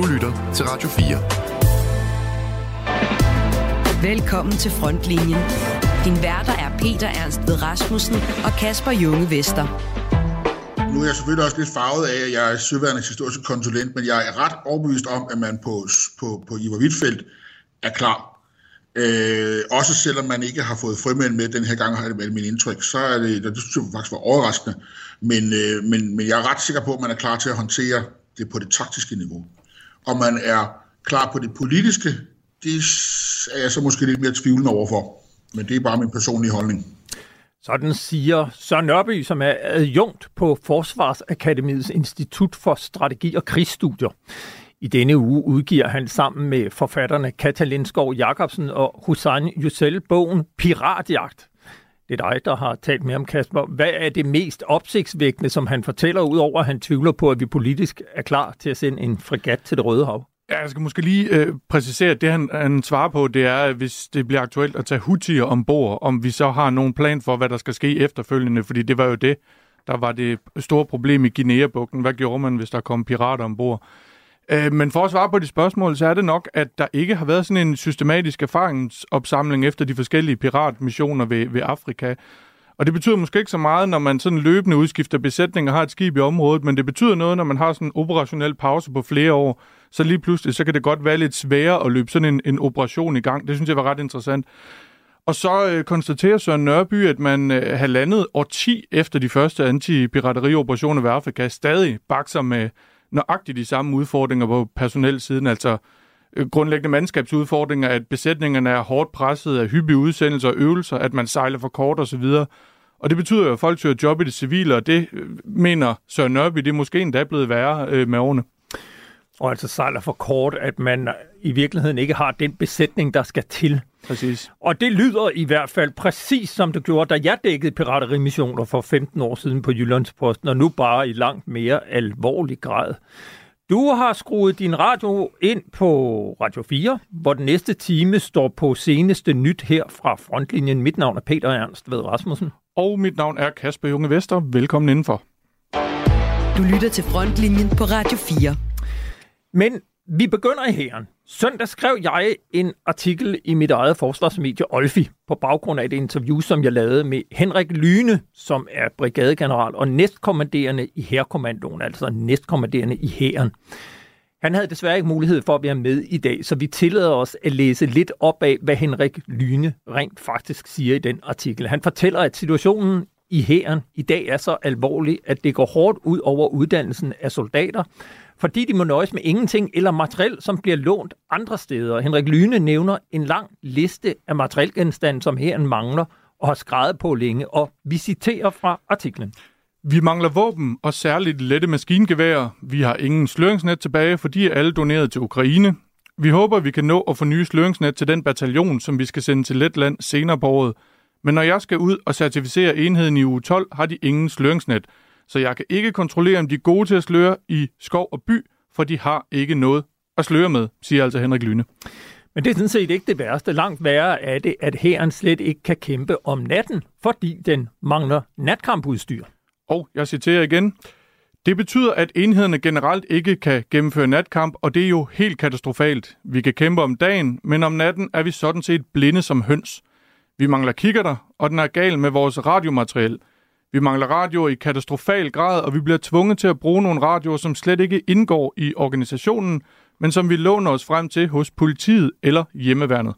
Du lytter til Radio 4. Velkommen til Frontlinjen. Din værter er Peter Ernst ved Rasmussen og Kasper Junge Vester. Nu er jeg selvfølgelig også lidt farvet af, at jeg er søværende historisk konsulent, men jeg er ret overbevist om, at man på, på, på Ivar Wittfeldt er klar. Øh, også selvom man ikke har fået frømænd med den her gang, har det mit indtryk, så er det, det synes jeg faktisk var overraskende. Men, øh, men, men jeg er ret sikker på, at man er klar til at håndtere det på det taktiske niveau. Om man er klar på det politiske, det er jeg så måske lidt mere tvivlende overfor. Men det er bare min personlige holdning. Sådan siger Søren Nørby, som er adjunkt på Forsvarsakademiets Institut for Strategi og Krigsstudier. I denne uge udgiver han sammen med forfatterne Katalin Skov Jacobsen og Hussein Yücel bogen Piratjagt. Det er dig, der har talt med om Kasper. Hvad er det mest opsigtsvækkende, som han fortæller, udover at han tvivler på, at vi politisk er klar til at sende en fregat til det Røde Hav? Ja, jeg skal måske lige øh, præcisere, at det han, han svarer på, det er, at hvis det bliver aktuelt at tage Houthier ombord, om vi så har nogen plan for, hvad der skal ske efterfølgende, fordi det var jo det, der var det store problem i Guinea-bugten. Hvad gjorde man, hvis der kom pirater ombord? Øh, men for at svare på de spørgsmål, så er det nok, at der ikke har været sådan en systematisk erfaringsopsamling efter de forskellige piratmissioner ved, ved Afrika. Og det betyder måske ikke så meget, når man sådan løbende udskifter besætning og har et skib i området, men det betyder noget, når man har sådan en operationel pause på flere år, så lige pludselig, så kan det godt være lidt sværere at løbe sådan en, en operation i gang. Det synes jeg var ret interessant. Og så øh, konstaterer Søren Nørby, at man øh, har landet år 10 efter de første antipiraterioperationer ved Afrika, stadig bakser med nøjagtigt de samme udfordringer på personelsiden, altså øh, grundlæggende mandskabsudfordringer, at besætningerne er hårdt presset af hyppige udsendelser og øvelser, at man sejler for kort osv., og det betyder jo, at folk søger job i det civile, og det øh, mener Søren Nørby, det er måske endda blevet værre øh, med årene og altså sejler for kort, at man i virkeligheden ikke har den besætning, der skal til. Præcis. Og det lyder i hvert fald præcis som det gjorde, da jeg dækkede piraterimissioner for 15 år siden på Jyllandsposten, og nu bare i langt mere alvorlig grad. Du har skruet din radio ind på Radio 4, hvor den næste time står på seneste nyt her fra frontlinjen. Mit navn er Peter Ernst ved Rasmussen. Og mit navn er Kasper Junge Vester. Velkommen indenfor. Du lytter til frontlinjen på Radio 4. Men vi begynder i hæren. Søndag skrev jeg en artikel i mit eget forsvarsmedie Olfi på baggrund af et interview, som jeg lavede med Henrik Lyne, som er brigadegeneral og næstkommanderende i hærkommandoen, altså næstkommanderende i hæren. Han havde desværre ikke mulighed for at være med i dag, så vi tillader os at læse lidt op af, hvad Henrik Lyne rent faktisk siger i den artikel. Han fortæller, at situationen i hæren i dag er så alvorlig, at det går hårdt ud over uddannelsen af soldater, fordi de må nøjes med ingenting eller materiel, som bliver lånt andre steder. Henrik Lyne nævner en lang liste af materielgenstande, som herren mangler og har skrevet på længe, og vi citerer fra artiklen. Vi mangler våben og særligt lette maskingeværer. Vi har ingen sløringsnet tilbage, for de er alle doneret til Ukraine. Vi håber, vi kan nå at få nye sløringsnet til den bataljon, som vi skal sende til Letland senere på året. Men når jeg skal ud og certificere enheden i uge 12, har de ingen sløringsnet – så jeg kan ikke kontrollere, om de er gode til at sløre i skov og by, for de har ikke noget at sløre med, siger altså Henrik Lyne. Men det er sådan set ikke det værste. Langt værre er det, at hæren slet ikke kan kæmpe om natten, fordi den mangler natkampudstyr. Og jeg citerer igen. Det betyder, at enhederne generelt ikke kan gennemføre natkamp, og det er jo helt katastrofalt. Vi kan kæmpe om dagen, men om natten er vi sådan set blinde som høns. Vi mangler kikkerter, og den er gal med vores radiomateriel. Vi mangler radioer i katastrofal grad, og vi bliver tvunget til at bruge nogle radioer, som slet ikke indgår i organisationen, men som vi låner os frem til hos politiet eller hjemmeværnet.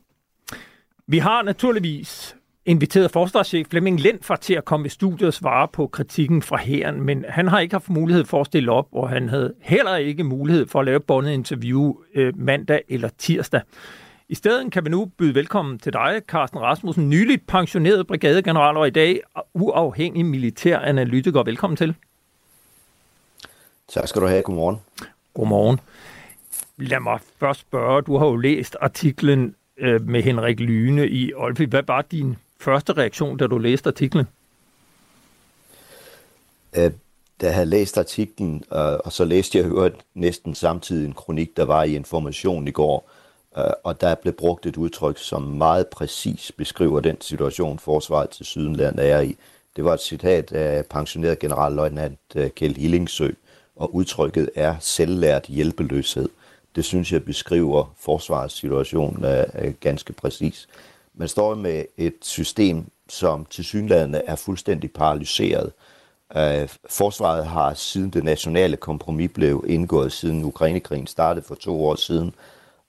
Vi har naturligvis inviteret forsvarschef Flemming Lindfart til at komme i studiet og svare på kritikken fra herren, men han har ikke haft mulighed for at stille op, og han havde heller ikke mulighed for at lave bondet interview øh, mandag eller tirsdag. I stedet kan vi nu byde velkommen til dig, Carsten Rasmussen, nyligt pensioneret brigadegeneral og i dag uafhængig militær analytiker. Velkommen til. Tak skal du have. Godmorgen. Godmorgen. Lad mig først spørge, du har jo læst artiklen øh, med Henrik Lyne i Olfi. Hvad var din første reaktion, da du læste artiklen? Øh, da jeg havde læst artiklen, øh, og så læste jeg hørt næsten samtidig en kronik, der var i Information i går, Øh, Øh, og der blev brugt et udtryk, som meget præcis beskriver den situation, forsvaret til Sydenland er i. Det var et citat af pensioneret generalløjtnant øh, Kjeld Hillingsø, og udtrykket er selvlært hjælpeløshed. det synes jeg beskriver forsvarets situation øh, ganske præcis. Man står med et system, som til synlædende er fuldstændig paralyseret. Forsvaret har siden det nationale kompromis blev indgået, siden Ukrainekrigen startede for to år siden,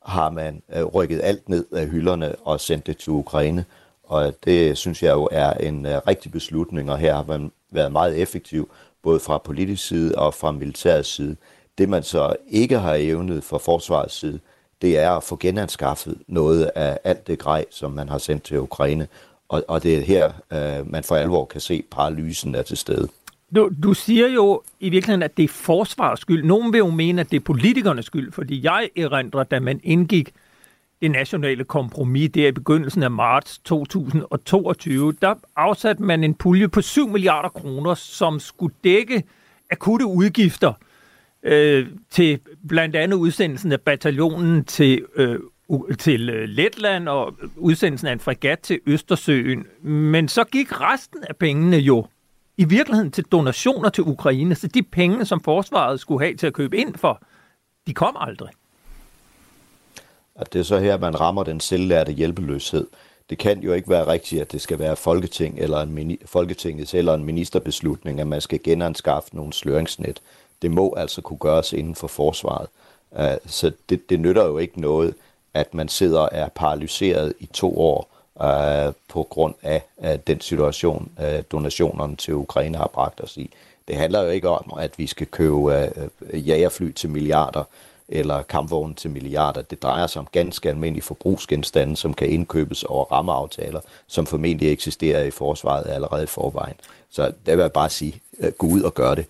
har man øh, rykket alt ned af hylderne og sendt det til Ukraine. Og det synes jeg jo er en øh, rigtig beslutning, og her har man været meget effektiv, både fra politisk side og fra militærets side. Det man så ikke har evnet fra forsvarets side, det er at få genanskaffet noget af alt det grej, som man har sendt til Ukraine. Og, og det er her, øh, man for alvor kan se paralysen er til stede. Du, du siger jo i virkeligheden, at det er forsvarets skyld. Nogen vil jo mene, at det er politikernes skyld, fordi jeg erindrer, da man indgik det nationale kompromis der i begyndelsen af marts 2022, der afsatte man en pulje på 7 milliarder kroner, som skulle dække akutte udgifter øh, til blandt andet udsendelsen af bataljonen til, øh, til øh, Letland og udsendelsen af en fregat til Østersøen. Men så gik resten af pengene jo i virkeligheden til donationer til Ukraine. Så de penge, som forsvaret skulle have til at købe ind for, de kom aldrig. At det er så her, man rammer den selvlærte hjælpeløshed. Det kan jo ikke være rigtigt, at det skal være Folketing eller en Folketingets eller en ministerbeslutning, at man skal genanskaffe nogle sløringsnet. Det må altså kunne gøres inden for forsvaret. Uh, så det, det nytter jo ikke noget, at man sidder og er paralyseret i to år uh, på grund af den situation, uh, donationerne til Ukraine har bragt os i. Det handler jo ikke om, at vi skal købe øh, jagerfly til milliarder eller kampvogne til milliarder. Det drejer sig om ganske almindelige forbrugsgenstande, som kan indkøbes over rammeaftaler, som formentlig eksisterer i forsvaret allerede i forvejen. Så det vil jeg bare sige, gå ud og gør det.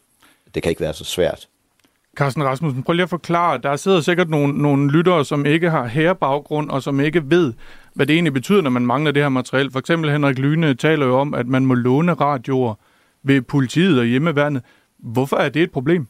Det kan ikke være så svært. Carsten Rasmussen, prøv lige at forklare. Der sidder sikkert nogle, nogle lyttere, som ikke har herrebaggrund, og som ikke ved, hvad det egentlig betyder, når man mangler det her materiel. For eksempel Henrik Lyne taler jo om, at man må låne radioer ved politiet og hjemmeværnet. Hvorfor er det et problem?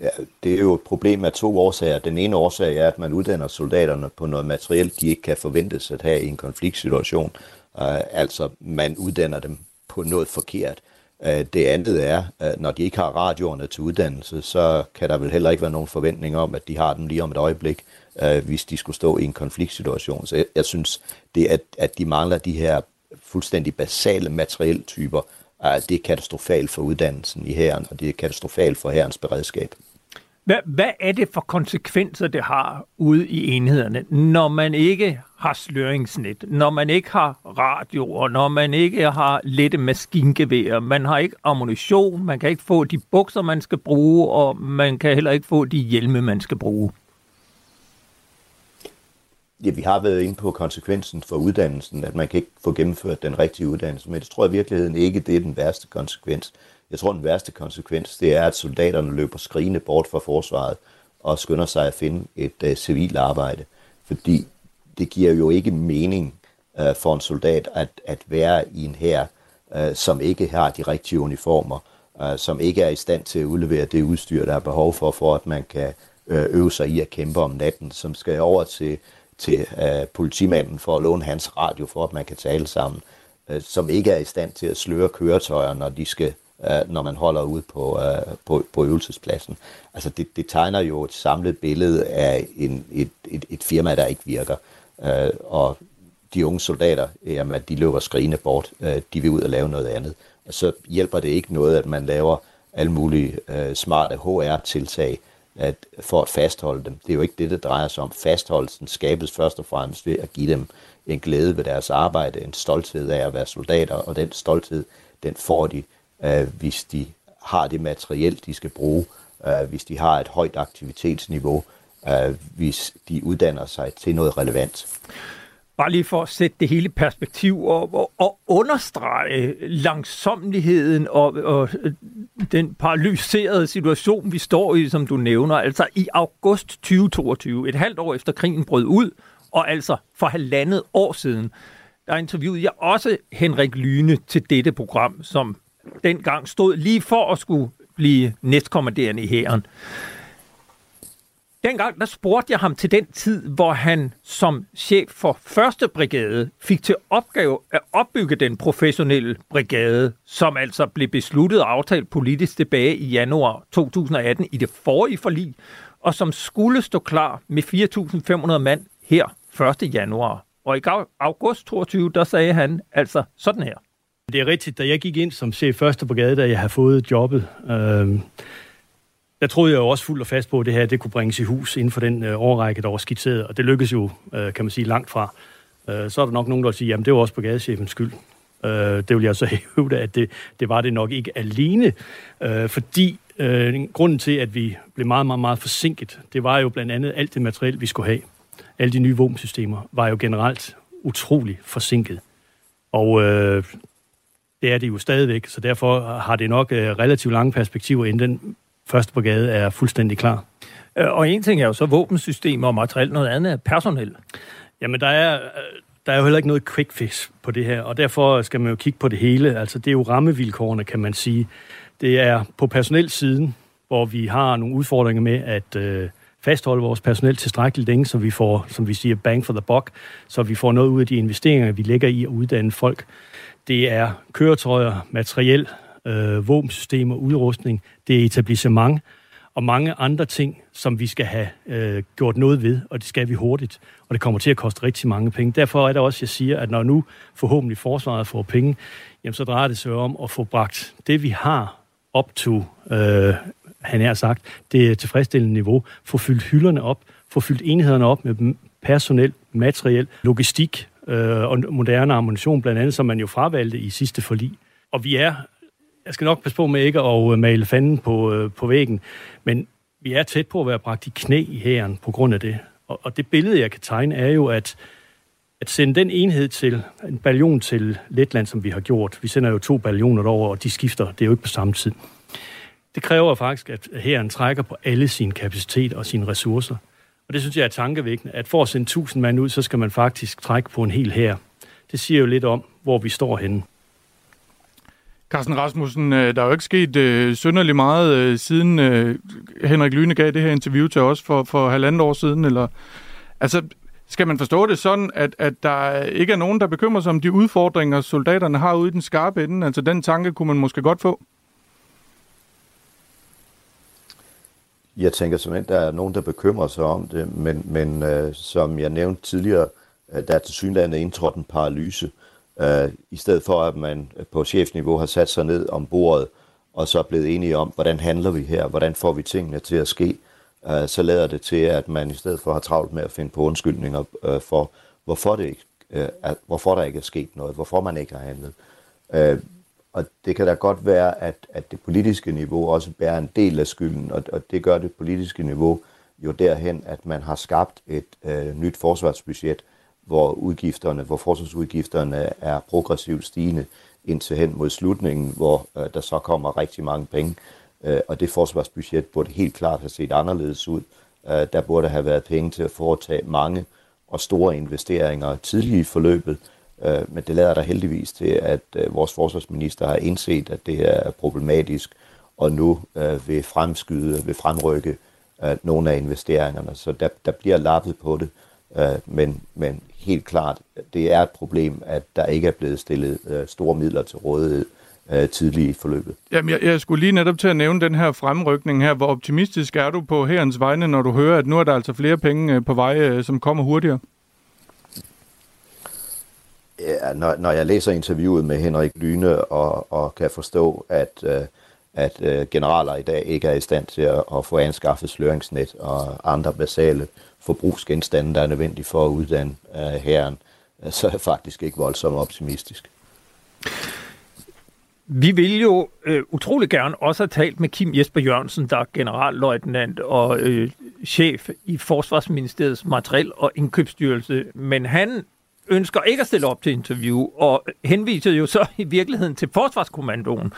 Ja, det er jo et problem af to årsager. Den ene årsag er, at man uddanner soldaterne på noget materiel, de ikke kan forventes at have i en konfliktsituation. Uh, altså, man uddanner dem på noget forkert. Uh, det andet er, at når de ikke har radioerne til uddannelse, så kan der vel heller ikke være nogen forventning om, at de har dem lige om et øjeblik, uh, Øh, hvis de skulle stå i en konfliktsituation. Så jeg, jeg synes, det at, at de mangler de her fuldstændig basale materieltyper, det er katastrofalt for uddannelsen i hæren, og det er katastrofalt for hærens beredskab. Hvad, hvad er det for konsekvenser, det har ude i enhederne, når man ikke har sløringsnet, når man ikke har radioer, når man ikke har lette maskingeværer, man har ikke ammunition, man kan ikke få de bukser, man skal bruge, og man kan heller ikke få de hjelme, man skal bruge? Ja, vi har været inde på konsekvensen for uddannelsen, at man kan ikke få gennemført den rigtige uddannelse, men det tror jeg i virkeligheden ikke, det er den værste konsekvens. Jeg tror, den værste konsekvens, det er, at soldaterne løber skrigende bort fra forsvaret og skynder sig at finde et uh, civilt arbejde. Fordi det giver jo ikke mening uh, for en soldat at, at være i en her, uh, øh, som ikke har de rigtige uniformer, uh, som ikke er i stand til at udlevere det udstyr, der er behov for, for at man kan uh, øve sig i at kæmpe om natten, som skal over til til øh, politimanden for at låne hans radio, for at man kan tale sammen, øh, som ikke er i stand til at sløre køretøjer, når de skal øh, når man holder ud på, øh, på, på øvelsespladsen. Altså det, det tegner jo et samlet billede af en, et, et, et firma, der ikke virker. Øh, og de unge soldater, jamen, de løber skrigende bort. Øh, de vil ud og lave noget andet. Og så hjælper det ikke noget, at man laver alle mulige øh, smarte HR-tiltag, at for at fastholde dem. Det er jo ikke det, det drejer sig om. Fastholdelsen skabes først og fremmest ved at give dem en glæde ved deres arbejde, en stolthed af at være soldater, og den stolthed, den får de, øh, hvis de har det materiel, de skal bruge, øh, hvis de har et højt aktivitetsniveau, øh, hvis de uddanner sig til noget relevant. Bare lige for at sætte det hele i perspektiv og, og, og understrege langsomligheden og, og den paralyserede situation, vi står i, som du nævner. Altså i august 2022, et halvt år efter krigen brød ud, og altså for halvandet år siden, der interviewede jeg også Henrik Lyne til dette program, som dengang stod lige for at skulle blive næstkommanderende i hæren dengang der spurgte jeg ham til den tid, hvor han som chef for første brigade fik til opgave at opbygge den professionelle brigade, som altså blev besluttet og aftalt politisk tilbage i januar 2018 i det forrige forlig, og som skulle stå klar med 4.500 mand her 1. januar. Og i august 22, der sagde han altså sådan her. Det er rigtigt, da jeg gik ind som chef første brigade, da jeg har fået jobbet, øh, der troede jeg jo også fuldt og fast på, at det her det kunne bringes i hus inden for den øh, årrække, der var skitseret, og det lykkedes jo, øh, kan man sige, langt fra. Øh, så er der nok nogen, der vil sige, jamen det var også brigadechefens skyld. Øh, det vil jeg så hævde, at det, det var det nok ikke alene, øh, fordi øh, grunden til, at vi blev meget, meget, meget forsinket, det var jo blandt andet alt det materiel, vi skulle have. Alle de nye våbensystemer var jo generelt utrolig forsinket. Og øh, det er det jo stadigvæk, så derfor har det nok øh, relativt lange perspektiver, inden den første brigade er fuldstændig klar. Øh, og en ting er jo så våbensystemer og materiel, noget andet er personel. Jamen, der er, der er jo heller ikke noget quick fix på det her, og derfor skal man jo kigge på det hele. Altså, det er jo rammevilkårene, kan man sige. Det er på personelsiden, hvor vi har nogle udfordringer med at øh, fastholde vores personel tilstrækkeligt længe, så vi får, som vi siger, bang for the buck, så vi får noget ud af de investeringer, vi lægger i at uddanne folk. Det er køretøjer, materiel, øh, våbensystemer, udrustning, det er etablissement og mange andre ting, som vi skal have øh, gjort noget ved, og det skal vi hurtigt, og det kommer til at koste rigtig mange penge. Derfor er det også, jeg siger, at når nu forhåbentlig forsvaret får penge, jamen så drejer det sig om at få bragt det, vi har op til, øh, han har sagt, det tilfredsstillende niveau, få fyldt hylderne op, få fyldt enhederne op med personel, materiel, logistik øh, og moderne ammunition, blandt andet, som man jo fravalgte i sidste forlig. Og vi er jeg skal nok passe på med ikke at øh, male fanden på, øh, på væggen, men vi er tæt på at være bragt i knæ i hæren på grund af det. Og, og det billede, jeg kan tegne, er jo, at, at sende den enhed til, en ballon til Letland, som vi har gjort. Vi sender jo to ballioner over, og de skifter. Det er jo ikke på samme tid. Det kræver faktisk, at hæren trækker på alle sine kapacitet og sine ressourcer. Og det synes jeg er tankevækkende, at for at sende 1000 mand ud, så skal man faktisk trække på en hel hær. Det siger jo lidt om, hvor vi står henne. Carsten Rasmussen, øh, der er jo ikke sket øh, synderligt meget øh, siden øh, Henrik Lyne gav det her interview til os for, for halvandet år siden. Eller, altså, skal man forstå det sådan, at, at der ikke er nogen, der bekymrer sig om de udfordringer, soldaterne har ude i den skarpe ende? Altså, den tanke kunne man måske godt få. Jeg tænker simpelthen, der er nogen, der bekymrer sig om det, men, men øh, som jeg nævnte tidligere, øh, der er til synligheden indtrådt en paralyse. Øh, Øh, I stedet for, at man øh, på chefniveau har sat sig ned om bordet, og så er blevet enige om, hvordan handler vi her, hvordan får vi tingene til at ske, øh, så lader det til, at man i stedet for har travlt med at finde på undskyldninger øh, for, hvorfor, det ikke, øh, er, hvorfor der ikke er sket noget, hvorfor man ikke har handlet. Øh, og det kan da godt være, at, at det politiske niveau også bærer en del af skylden, og, og det gør det politiske niveau jo derhen, at man har skabt et øh, nyt forsvarsbudget, hvor udgifterne, hvor forsvarsudgifterne er progressivt stigende indtil hen mod slutningen, hvor øh, der så kommer rigtig mange penge. Øh, og det forsvarsbudget burde helt klart have set anderledes ud. Øh, der burde have været penge til at foretage mange og store investeringer tidligt i forløbet, øh, men det lader der heldigvis til, at øh, vores forsvarsminister har indset, at det er problematisk, og nu øh, vil fremskyde, vil fremrykke øh, nogle af investeringerne. Så der, der bliver lappet på det, øh, men, men helt klart, det er et problem, at der ikke er blevet stillet øh, store midler til rådighed øh, tidligt i forløbet. Jamen, jeg, jeg skulle lige netop til at nævne den her fremrykning her. Hvor optimistisk er du på herrens vegne, når du hører, at nu er der altså flere penge øh, på vej, øh, som kommer hurtigere? Ja, når, når jeg læser interviewet med Henrik Lyne og, og kan forstå, at, øh, at øh, generaler i dag ikke er i stand til at, at få anskaffet sløringsnet og andre basale forbrugsgenstande, der er nødvendige for at uddanne øh, herren, øh, så er jeg faktisk ikke voldsomt optimistisk. Vi vil jo øh, utrolig gerne også have talt med Kim Jesper Jørgensen, der er generalløjtnant og øh, chef i Forsvarsministeriets materiel- og indkøbsstyrelse, men han ønsker ikke at stille op til interview, og henviser jo så i virkeligheden til Forsvarskommandoen,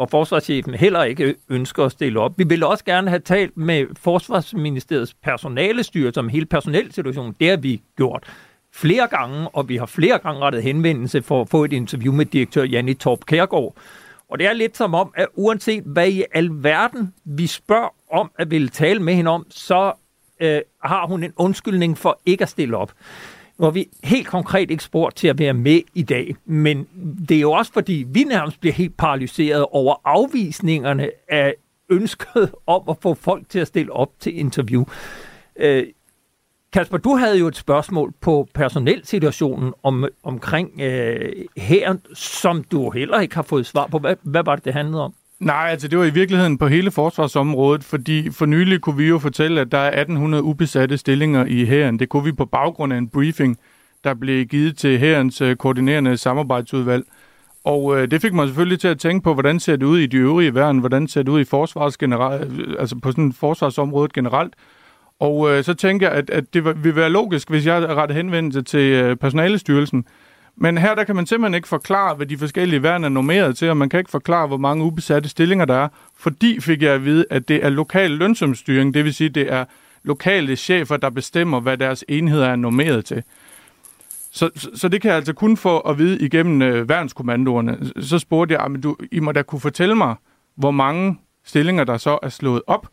hvor forsvarschefen heller ikke ønsker at stille op. Vi vil også gerne have talt med Forsvarsministeriets personalestyrelse om hele personelsituationen. Det har vi gjort flere gange, og vi har flere gange rettet henvendelse for at få et interview med direktør Janne Torp Kærgaard. Og det er lidt som om, at uanset hvad i alverden vi spørger om at ville tale med hende om, så øh, har hun en undskyldning for ikke at stille op. Nu har vi helt konkret ikke spurgt til at være med i dag, men det er jo også fordi, vi nærmest bliver helt paralyseret over afvisningerne af ønsket om at få folk til at stille op til interview. Øh, Kasper, du havde jo et spørgsmål på personelsituationen om, omkring øh, her, som du heller ikke har fået svar på. Hvad, hvad var det, det handlede om? Nej, altså det var i virkeligheden på hele forsvarsområdet, fordi for nylig kunne vi jo fortælle, at der er 1800 ubesatte stillinger i hæren. Det kunne vi på baggrund af en briefing, der blev givet til hærens øh, koordinerende samarbejdsudvalg. Og øh, det fik mig selvfølgelig til at tænke på, hvordan ser det ud i de øvrige værn, hvordan ser det ud i forsvars generelt, øh, altså på sådan forsvarsområdet generelt. Og øh, så tænker jeg, at, at det vil være logisk, hvis jeg retter henvendelse til øh, personalestyrelsen, men her der kan man simpelthen ikke forklare, hvad de forskellige værn er normeret til, og man kan ikke forklare, hvor mange ubesatte stillinger der er, fordi fik jeg at vide, at det er lokal lønsomstyring, det vil sige, det er lokale chefer, der bestemmer, hvad deres enheder er normeret til. Så, så, så det kan jeg altså kun få at vide igennem øh, værnskommandoerne. Så spurgte jeg, ah, men du, I må da kunne fortælle mig, hvor mange stillinger, der så er slået op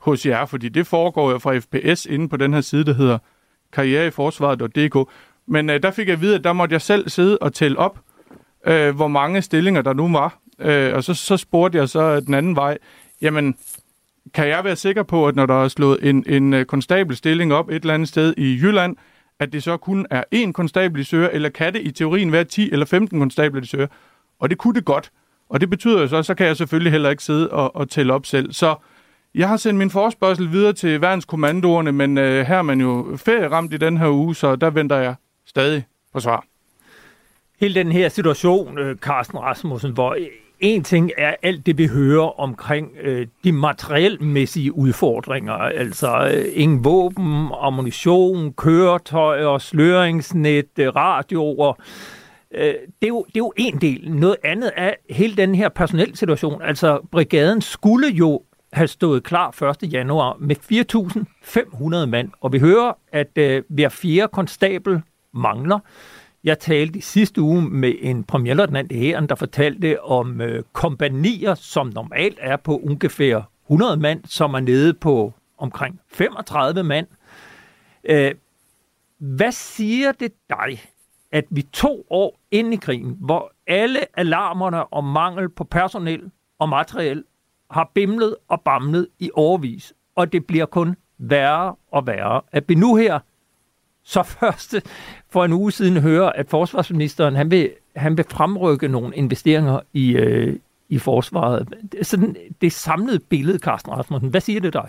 hos jer, fordi det foregår jo fra FPS inde på den her side, der hedder karriereforsvaret.dk. Men øh, der fik jeg at vide, at der måtte jeg selv sidde og tælle op, øh, hvor mange stillinger der nu var. Øh, og så, så spurgte jeg så den anden vej, jamen, kan jeg være sikker på, at når der er slået en, en øh, konstabelstilling op et eller andet sted i Jylland, at det så kun er én konstabel de søger, eller kan det i teorien være 10 eller 15 konstabler de søger? Og det kunne det godt. Og det betyder jo så, så kan jeg selvfølgelig heller ikke sidde og, og tælle op selv. Så jeg har sendt min forspørgsel videre til værnskommandoerne, men øh, her er man jo ferieramt i den her uge, så der venter jeg stadig på svar. Hele den her situation, øh, Carsten Rasmussen, hvor en ting er alt det, vi hører omkring øh, de materielmæssige udfordringer, altså øh, ingen våben, ammunition, køretøjer, sløringsnet, øh, radioer. Øh, det, er jo, det er jo en del. Noget andet er hele den her personelsituation. Altså, brigaden skulle jo have stået klar 1. januar med 4.500 mand, og vi hører, at øh, hver fjerde konstabel mangler. Jeg talte i sidste uge med en premierløjtnant i hæren, der fortalte om øh, kompanier, som normalt er på ungefær 100 mand, som er nede på omkring 35 mand. Øh, hvad siger det dig, at vi to år ind i krigen, hvor alle alarmerne om mangel på personel og materiel har bimlet og bamlet i overvis, og det bliver kun værre og værre, at vi nu her så først for en uge siden høre, at forsvarsministeren han vil, han vil fremrykke nogle investeringer i, øh, i forsvaret. Sådan det samlede billede, Carsten Rasmussen. Hvad siger det dig?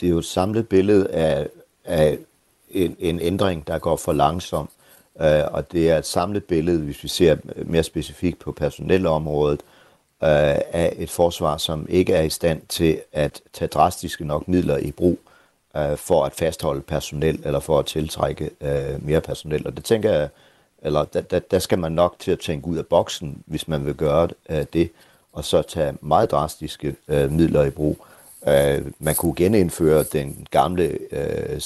Det er jo et samlet billede af, af en, en ændring, der går for langsomt. Uh, og det er et samlet billede, hvis vi ser mere specifikt på personelområdet, uh, af et forsvar, som ikke er i stand til at tage drastiske nok midler i brug øh, for at fastholde personel eller for at tiltrække øh, mere personel. Og det tænker jeg, eller der, der, der skal man nok til at tænke ud af boksen, hvis man vil gøre øh, det, og så tage meget drastiske øh, midler i brug. Øh, man kunne genindføre den gamle uh,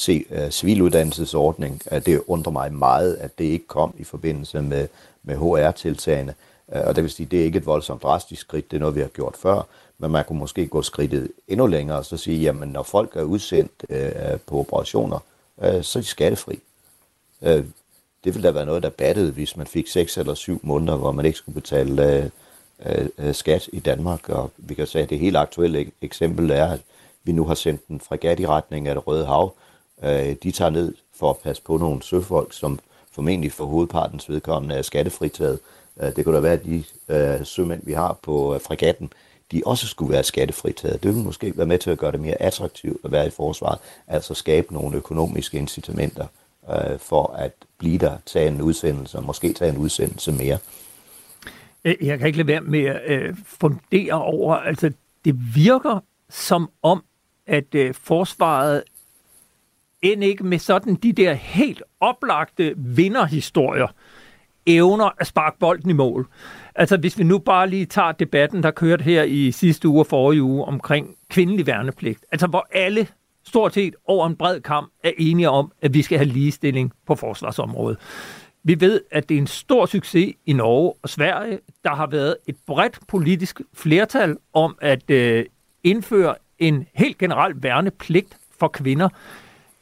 civiluddannelsesordning. Det undrer mig meget, at det ikke kom i forbindelse med, med HR-tiltagene. Øh, og det vil sige, det er ikke et voldsomt drastisk skridt, det er noget, vi har gjort før, men man kunne måske gå skridtet endnu længere og så sige, jamen når folk er udsendt øh, på operationer, øh, så er de skattefri. Øh, det ville da være noget, der battede, hvis man fik 6 eller 7 måneder, hvor man ikke skulle betale øh, øh, skat i Danmark, og vi kan sige, at det helt aktuelle eksempel er, at vi nu har sendt en fregat i retning af det Røde Hav. Øh, de tager ned for at passe på nogle søfolk, som formentlig for hovedpartens vedkommende er skattefritaget. Øh, det kunne da være, at de øh, sømænd, vi har på øh, fregatten, de også skulle være skattefritaget. Det ville måske være med til at gøre det mere attraktivt at være i forsvaret, altså skabe nogle økonomiske incitamenter øh, for at blive der, tage en udsendelse, og måske tage en udsendelse mere. Øh, jeg kan ikke lade være med at øh, fundere over, altså det virker som om, at øh, forsvaret end ikke med sådan de der helt oplagte vinderhistorier, evner at sparke bolden i mål. Altså hvis vi nu bare lige tager debatten, der kørte her i sidste uge og forrige uge omkring kvindelig værnepligt. Altså hvor alle stort set over en bred kamp er enige om, at vi skal have ligestilling på forsvarsområdet. Vi ved, at det er en stor succes i Norge og Sverige. Der har været et bredt politisk flertal om at øh, indføre en helt generel værnepligt for kvinder.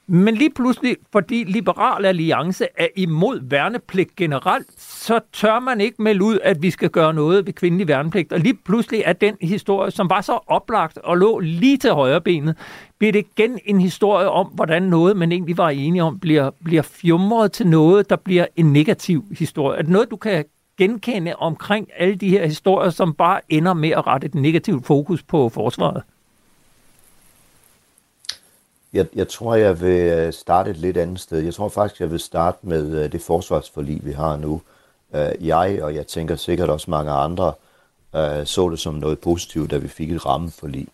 Men lige pludselig, fordi Liberal Alliance er imod værnepligt generelt, så tør man ikke melde ud, at vi skal gøre noget ved kvindelig værnepligt. Og lige pludselig er den historie, som var så oplagt og lå lige til højre benet, bliver det igen en historie om, hvordan noget, man egentlig var enige om, bliver, bliver fjumret til noget, der bliver en negativ historie. Er det noget, du kan genkende omkring alle de her historier, som bare ender med at rette et negativt fokus på forsvaret? Jeg, jeg tror, jeg vil øh, starte et lidt andet sted. Jeg tror faktisk, jeg vil starte med øh, det forsvarsforlig, vi har nu. Øh, jeg, og jeg tænker sikkert også mange andre, så det som noget positivt, da vi fik et rammeforlig.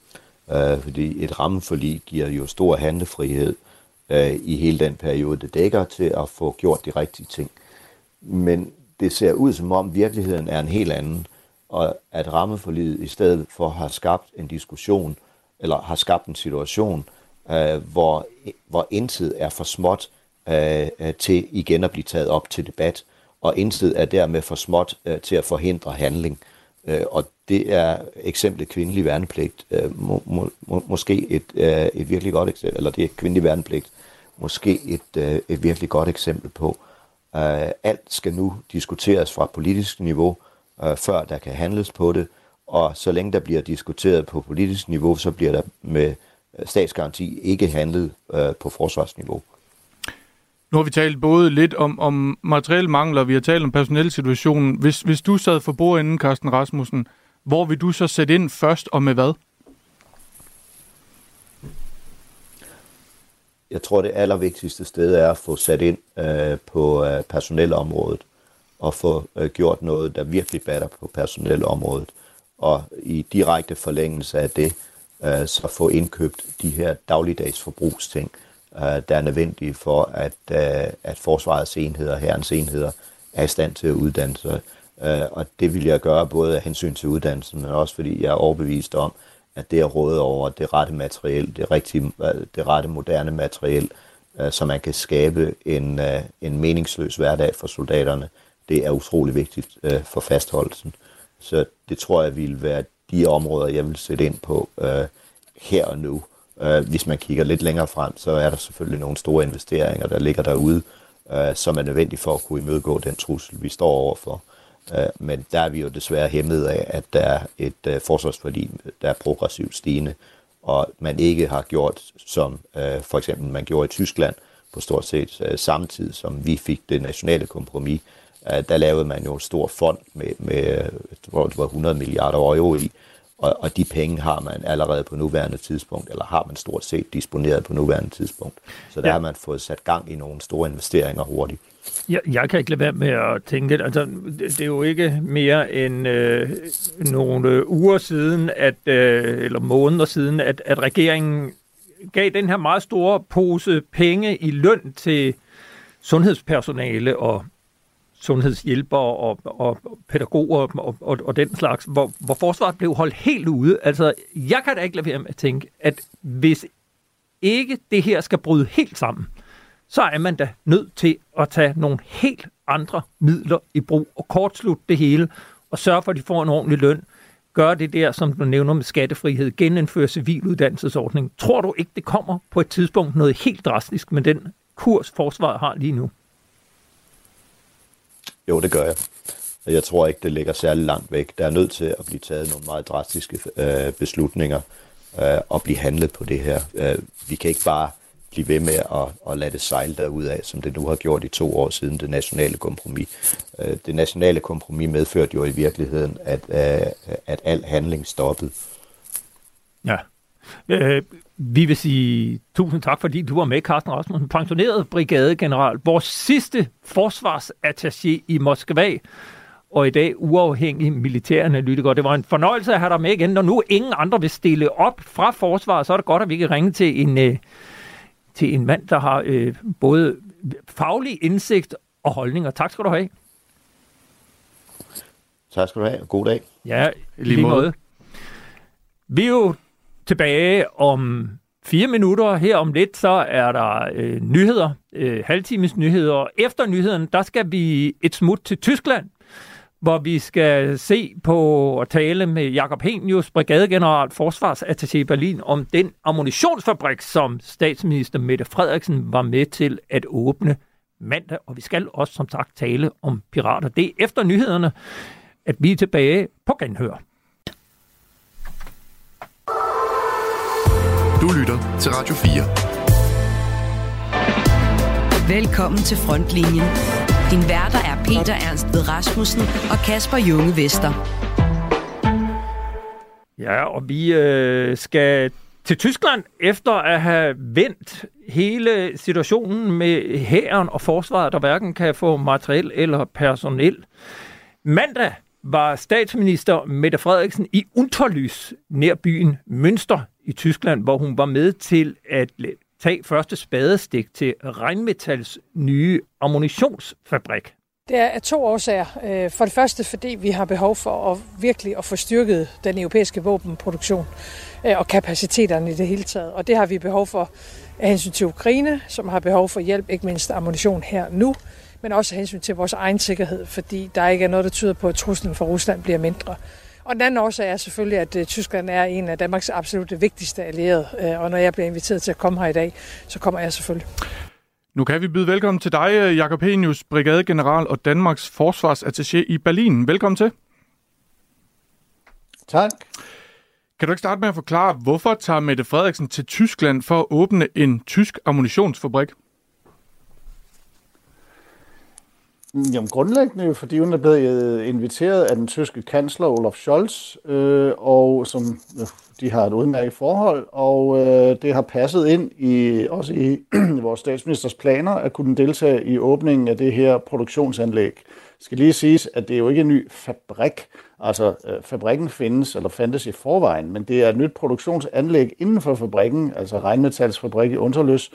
Fordi et rammeforlig giver jo stor handlefrihed i hele den periode, det dækker til at få gjort de rigtige ting. Men det ser ud som om virkeligheden er en helt anden, og at rammeforliget i stedet for har skabt en diskussion, eller har skabt en situation, øh, hvor, hvor intet er for småt øh, øh, til igen at blive taget op til debat, og intet er dermed for småt øh, til at forhindre handling. Øh, og det er eksemplet kvindelig værnepligt, øh, må, må, må, måske et, øh, et virkelig godt eksempel, eller det er kvindelig værnepligt, måske et, øh, et virkelig godt eksempel på, øh, alt skal nu diskuteres fra politisk niveau, øh, før der kan handles på det, og så længe der bliver diskuteret på politisk niveau, så bliver der med statsgaranti ikke handlet øh, på forsvarsniveau. Nu har vi talt både lidt om, om materielle mangler, vi har talt om personelsituationen. Hvis, hvis du sad for bordenden, Carsten Rasmussen, hvor vil du så sætte ind først og med hvad? Jeg tror, det allervigtigste sted er at få sat ind øh, på øh, personelområdet og få øh, gjort noget, der virkelig batter på personelområdet. Og i direkte forlængelse af det, øh, så få indkøbt de her dagligdags forbrugsting, øh, der er nødvendige for, at, øh, at forsvarets enheder, herrens enheder, er i stand til at uddanne sig. Øh, og det vil jeg gøre både af hensyn til uddannelsen, men også fordi jeg er overbevist om, at det er råde over det rette materiel, det, rigtige, øh, det rette moderne materiel, øh, så man kan skabe en, øh, en meningsløs hverdag for soldaterne, det er utrolig vigtigt for fastholdelsen. Så det tror jeg vil være de områder, jeg vil sætte ind på øh, her og nu. Øh, hvis man kigger lidt længere frem, så er der selvfølgelig nogle store investeringer, der ligger derude, øh, som er nødvendige for at kunne imødegå den trussel, vi står overfor. Øh, men der er vi jo desværre hæmmet af, at der er et øh, forsvarsforlig, der er progressivt stigende, og man ikke har gjort, som øh, for eksempel man gjorde i Tyskland, på stort set øh, samtidig som vi fik det nationale kompromis, der lavede man jo en stor fond med, med hvor det var 100 milliarder euro i, og, og de penge har man allerede på nuværende tidspunkt, eller har man stort set disponeret på nuværende tidspunkt. Så der ja. har man fået sat gang i nogle store investeringer hurtigt. Jeg, jeg kan ikke lade være med at tænke det. Altså, det er jo ikke mere end øh, nogle uger siden, at, øh, eller måneder siden, at, at regeringen gav den her meget store pose penge i løn til sundhedspersonale og sundhedshjælpere og, og pædagoger og, og, og den slags, hvor, hvor forsvaret blev holdt helt ude. Altså, jeg kan da ikke lade være med at tænke, at hvis ikke det her skal bryde helt sammen, så er man da nødt til at tage nogle helt andre midler i brug og kortslutte det hele og sørge for, at de får en ordentlig løn. Gør det der, som du nævner med skattefrihed, genindføre civiluddannelsesordning. Tror du ikke, det kommer på et tidspunkt noget helt drastisk med den kurs, forsvaret har lige nu? Jo, det gør jeg. Jeg tror ikke, det ligger særlig langt væk. Der er nødt til at blive taget nogle meget drastiske øh, beslutninger øh, og blive handlet på det her. Øh, vi kan ikke bare blive ved med at, at lade det sejle derud af, som det nu har gjort i to år siden det nationale kompromis. Øh, det nationale kompromis medførte jo i virkeligheden, at, øh, at al handling stoppede. Ja. Øh, vi vil sige tusind tak, fordi du var med, Carsten Rasmussen, pensioneret brigadegeneral, vores sidste forsvarsattaché i Moskva, og i dag uafhængig militæranalytiker. Det var en fornøjelse at have dig med igen. Når nu ingen andre vil stille op fra forsvaret, så er det godt, at vi kan ringe til en, øh, til en mand, der har øh, både faglig indsigt og holdninger. Tak skal du have. Tak skal du have, god dag. Ja, lige, lige måde. måde. Vi er jo tilbage om fire minutter. Her om lidt, så er der øh, nyheder, øh, halvtimes nyheder. Efter nyheden, der skal vi et smut til Tyskland, hvor vi skal se på og tale med Jakob Henius, brigadegeneral, forsvarsattaché i Berlin, om den ammunitionsfabrik, som statsminister Mette Frederiksen var med til at åbne mandag. Og vi skal også som sagt tale om pirater. Det er efter nyhederne, at vi er tilbage på genhør. Du lytter til Radio 4. Velkommen til Frontlinjen. Din værter er Peter Ernst ved Rasmussen og Kasper Junge Vester. Ja, og vi øh, skal til Tyskland efter at have vendt hele situationen med hæren og forsvaret, der hverken kan få materiel eller personel. Mandag var statsminister Mette Frederiksen i Unterlys nær byen Münster i Tyskland, hvor hun var med til at tage første spadestik til Rheinmetalls nye ammunitionsfabrik. Det er af to årsager. Øh, for det første, fordi vi har behov for at virkelig at få styrket den europæiske våbenproduktion øh, og kapaciteterne i det hele taget. Og det har vi behov for af hensyn til Ukraine, som har behov for hjælp, ikke mindst ammunition her nu, men også af hensyn til vores egen sikkerhed, fordi der ikke er noget, der tyder på, at truslen fra Rusland bliver mindre. Og den anden årsag er selvfølgelig, at uh, Tyskland er en af Danmarks absolut vigtigste allierede, uh, og når jeg bliver inviteret til at komme her i dag, så kommer jeg selvfølgelig. Nu kan vi byde velkommen til dig, øh, Jakob Henius, brigadegeneral og Danmarks forsvarsattaché i Berlin. Velkommen til. Tak. Kan du ikke starte med at forklare, hvorfor tager Mette Frederiksen til Tyskland for at åbne en tysk ammunitionsfabrik? Jamen grundlæggende jo, fordi hun er blevet øh, inviteret af den tyske kansler Olaf Scholz, øh, og som øh, de har et udmærket forhold, og øh, det har passet ind i også i vores statsministers planer at kunne deltage i åbningen af det her produktionsanlæg. Det skal lige siges, at det er jo ikke en ny fabrik, altså øh, fabrikken findes, eller fandtes i forvejen, men det er et nyt produktionsanlæg inden for fabrikken, altså regnmetalsfabrik i Unterløs,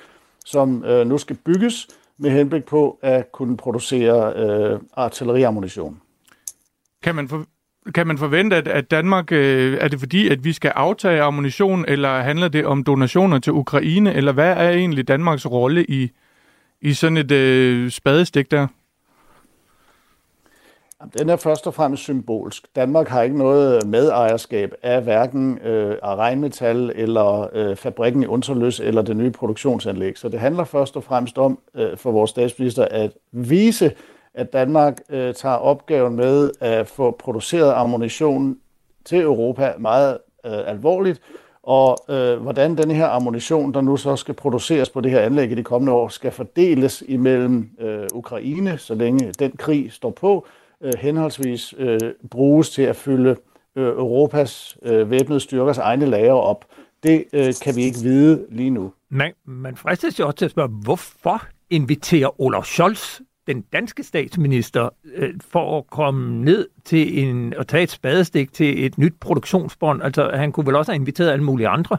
som øh, nu skal bygges, med henblik på at kunne producere øh, artilleriammunition. Kan man, for, kan man forvente, at, at Danmark, øh, er det fordi, at vi skal aftage ammunition, eller handler det om donationer til Ukraine, eller hvad er egentlig Danmarks rolle i, i sådan et øh, spadestik der? Den er først og fremmest symbolsk. Danmark har ikke noget medejerskab af hverken øh, af regnmetal eller øh, fabrikken i Unterløs eller det nye produktionsanlæg. Så det handler først og fremmest om øh, for vores statsminister at vise, at Danmark øh, tager opgaven med at få produceret ammunition til Europa meget øh, alvorligt, og øh, hvordan den her ammunition, der nu så skal produceres på det her anlæg i de kommende år, skal fordeles imellem øh, Ukraine, så længe den krig står på, øh, henholdsvis øh, bruges til at fylde øh, Europas øh, væbnede styrkers egne lager op. Det øh, kan vi ikke vide lige nu. Man, man fristes jo også til at spørge, hvorfor inviterer Olaf Scholz, den danske statsminister, øh, for at komme ned til en, og tage et spadestik til et nyt produktionsbånd? Altså, han kunne vel også have inviteret alle mulige andre?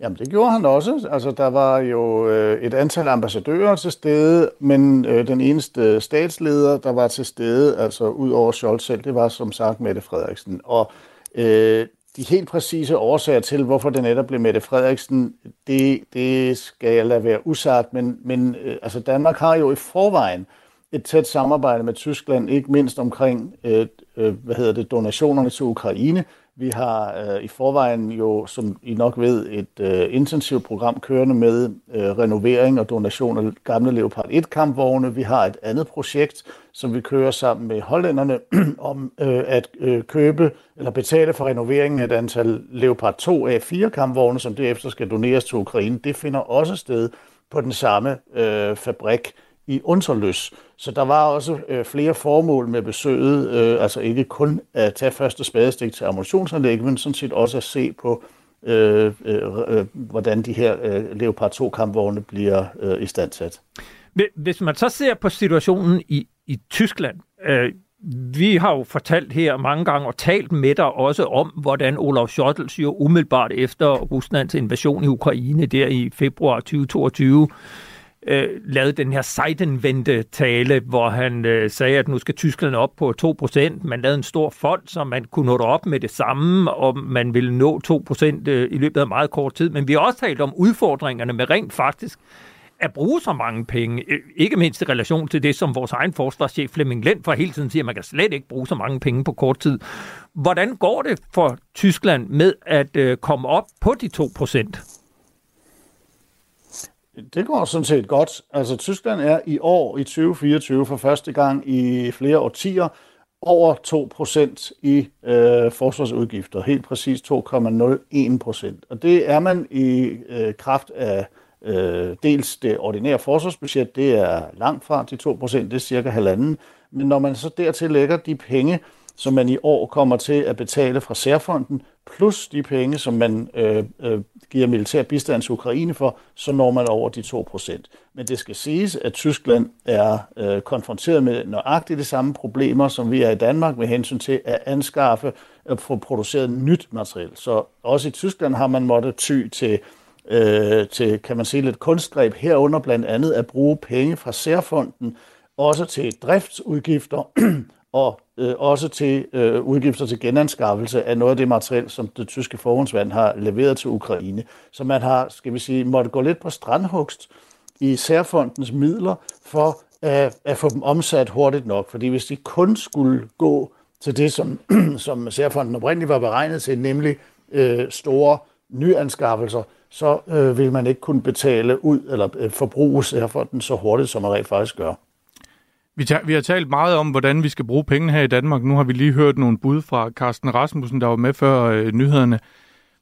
Jamen, det gjorde han også. Altså, der var jo øh, et antal ambassadører til stede, men øh, den eneste statsleder, der var til stede, altså ud over Scholz selv, det var som sagt Mette Frederiksen. Og øh, de helt præcise årsager til, hvorfor det netop blev Mette Frederiksen, det, det skal jeg lade være usagt, men, men øh, altså Danmark har jo i forvejen et tæt samarbejde med Tyskland, ikke mindst omkring øh, øh, hvad hedder det, donationerne til Ukraine, vi har øh, i forvejen jo, som I nok ved, et øh, intensivt program kørende med øh, renovering og donation af gamle Leopard 1-kampvogne. Vi har et andet projekt, som vi kører sammen med hollænderne om øh, at øh, købe eller betale for renoveringen af et antal Leopard 2 A4-kampvogne, som derefter skal doneres til Ukraine. Det finder også sted på den samme øh, fabrik i Unterløs. Så der var også øh, flere formål med besøget, øh, altså ikke kun at tage første spadestik til ammunitionsanlæg, men sådan set også at se på, øh, øh, øh, hvordan de her øh, Leopard 2-kampvogne bliver øh, i standsat. Hvis man så ser på situationen i, i Tyskland, øh, vi har jo fortalt her mange gange og talt med dig også om, hvordan Olaf Scholz jo umiddelbart efter Ruslands invasion i Ukraine der i februar 2022 øh, lavede den her sejtenvendte tale, hvor han øh, sagde, at nu skal Tyskland op på 2%. Man lavede en stor fond, så man kunne nå op med det samme, og man ville nå 2% øh, i løbet af meget kort tid. Men vi har også talt om udfordringerne med rent faktisk at bruge så mange penge, øh, ikke mindst i relation til det, som vores egen forsvarschef Flemming Lent for hele tiden siger, at man kan slet ikke bruge så mange penge på kort tid. Hvordan går det for Tyskland med at øh, komme op på de 2 procent? Det går sådan set godt. Altså Tyskland er i år, i 2024, for første gang i flere årtier, over 2% i øh, forsvarsudgifter. Helt præcis 2,01%. Og det er man i øh, kraft af øh, dels det ordinære forsvarsbudget, det er langt fra de 2%, det er cirka halvanden. Men når man så dertil lægger de penge, som man i år kommer til at betale fra særfonden, plus de penge, som man øh, øh, giver militær bistand til Ukraine for, så når man over de 2%. Men det skal siges, at Tyskland er øh, konfronteret med nøjagtigt de samme problemer, som vi er i Danmark med hensyn til at anskaffe og få produceret nyt materiel. Så også i Tyskland har man måttet ty til, øh, til kan man sige, lidt kunstgreb herunder blandt andet at bruge penge fra særfonden, også til driftsudgifter og øh, også til øh, udgifter til genanskaffelse af noget af det materiel, som det tyske forhåndsvand har leveret til Ukraine. Så man har, skal vi sige, måtte gå lidt på strandhugst i særfondens midler for at, at få dem omsat hurtigt nok. Fordi hvis de kun skulle gå til det, som, som særfonden oprindeligt var beregnet til, nemlig øh, store nyanskaffelser, så øh, vil man ikke kunne betale ud eller øh, forbruge særfonden så hurtigt, som man rent faktisk gør. Vi, tager, vi har talt meget om, hvordan vi skal bruge pengene her i Danmark. Nu har vi lige hørt nogle bud fra Carsten Rasmussen, der var med før øh, nyhederne.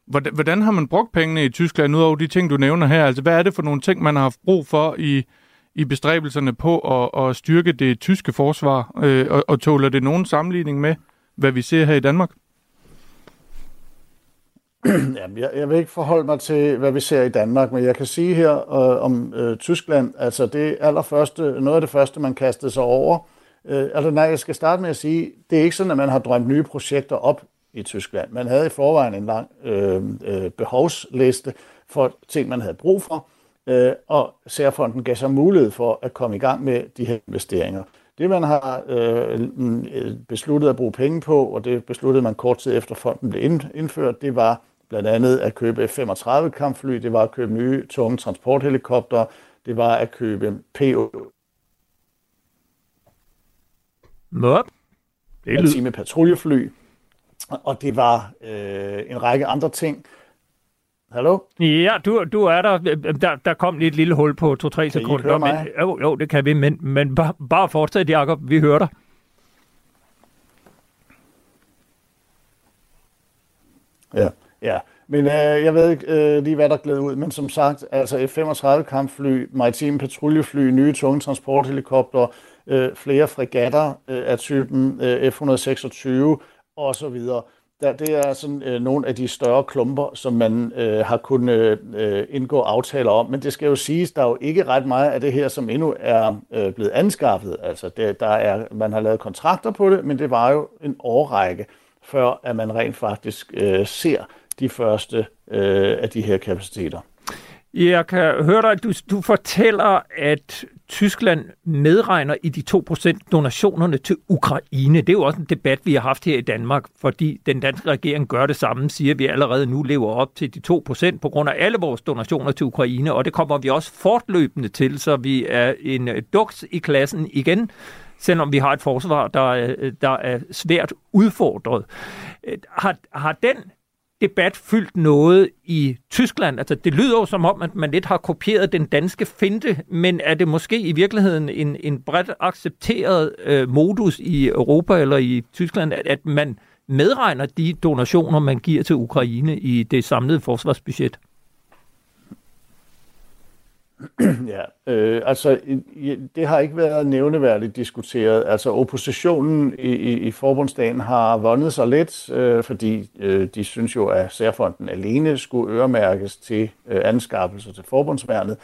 Hvordan, hvordan har man brugt pengene i Tyskland, udover de ting, du nævner her? Altså, hvad er det for nogle ting, man har haft brug for i, i bestræbelserne på at, at styrke det tyske forsvar? Øh, og, og tåler det nogen sammenligning med, hvad vi ser her i Danmark? Jamen, jeg, jeg vil ikke forholde mig til, hvad vi ser i Danmark, men jeg kan sige her øh, om øh, Tyskland, altså det allerførste, noget af det første, man kastede sig over, øh, altså nej, jeg skal starte med at sige, det er ikke sådan, at man har drømt nye projekter op i Tyskland. Man havde i forvejen en lang øh, øh, behovsliste for ting, man havde brug for, øh, og Særfonden gav sig mulighed for at komme i gang med de her investeringer. Det, man har øh, øh besluttet at bruge penge på, og det besluttede man kort tid efter fonden blev indført, det var blandt andet at købe F-35 kampfly, det var at købe nye tunge transporthelikopter, det var at købe PO. Nå, det er med patruljefly, og det var øh, en række andre ting. Hallo? Ja, du, du er der. der. Der kom lige et lille hul på 2-3 sekunder. Men, jo, jo, det kan vi, men, men bare, bare fortsæt, Jacob. Vi hører dig. Ja. Ja, men øh, jeg ved ikke øh, lige, hvad der glæder ud, men som sagt, altså F-35 kampfly, maritime patruljefly, nye tunge transporthelikopter, øh, flere fregatter øh, af typen øh, F-126 osv., der, det er sådan øh, nogle af de større klumper, som man øh, har kunnet øh, indgå aftaler om. Men det skal jo siges, der er jo ikke ret meget af det her, som endnu er øh, blevet anskaffet. Altså, det, der er, man har lavet kontrakter på det, men det var jo en årrække, før at man rent faktisk øh, ser de første øh, af de her kapaciteter. Jeg kan høre dig, du, du fortæller, at Tyskland medregner i de 2% donationerne til Ukraine. Det er jo også en debat, vi har haft her i Danmark, fordi den danske regering gør det samme, siger vi allerede nu lever op til de 2% på grund af alle vores donationer til Ukraine, og det kommer vi også fortløbende til, så vi er en øh, duks i klassen igen, selvom vi har et forsvar, der, øh, der er svært udfordret. Øh, har, har den debat fyldt noget i Tyskland? Altså, det lyder jo som om, at man lidt har kopieret den danske finte, men er det måske i virkeligheden en, en bredt accepteret øh, modus i Europa eller i Tyskland, at, at man medregner de donationer, man giver til Ukraine i det samlede forsvarsbudget? ja, øh, altså det har ikke været nævneværdigt diskuteret. Altså oppositionen i, i, i forbundsdagen har vundet sig lidt, øh, fordi øh, de synes jo, at særfonden alene skulle øremærkes til øh, anskaffelser til forbundsværnet.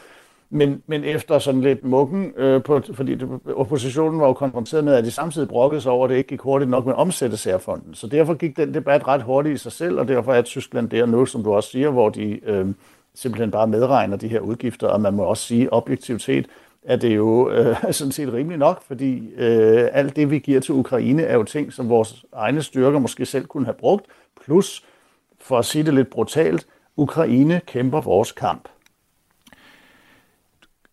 Men, men efter sådan lidt mukken, øh, på, fordi det, oppositionen var jo konfronteret med, at de samtidig brokkede sig over, at det ikke gik hurtigt nok med at omsætte særfonden. Så derfor gik den debat ret hurtigt i sig selv, og derfor er Tyskland der nu, som du også siger, hvor de... Øh, simpelthen bare medregner de her udgifter, og man må også sige objektivitet, at det jo øh, sådan set rimelig nok, fordi øh, alt det, vi giver til Ukraine, er jo ting, som vores egne styrker måske selv kunne have brugt, plus, for at sige det lidt brutalt, Ukraine kæmper vores kamp.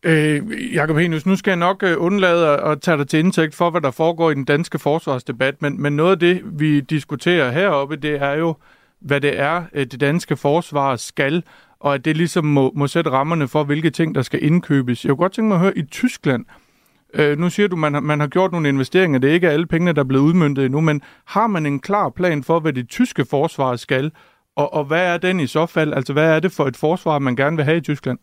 Øh, Jakob Henius, nu skal jeg nok øh, undlade at tage dig til indtægt for, hvad der foregår i den danske forsvarsdebat, men, men noget af det, vi diskuterer heroppe, det er jo, hvad det er, øh, det danske forsvar skal, og at det ligesom må, må sætte rammerne for, hvilke ting, der skal indkøbes. Jeg kunne godt tænke mig at høre, i Tyskland, øh, nu siger du, man har, man har gjort nogle investeringer, det er ikke alle pengene, der er blevet udmyndtet endnu, men har man en klar plan for, hvad det tyske forsvar skal, og, og hvad er den i så fald? Altså, hvad er det for et forsvar, man gerne vil have i Tyskland?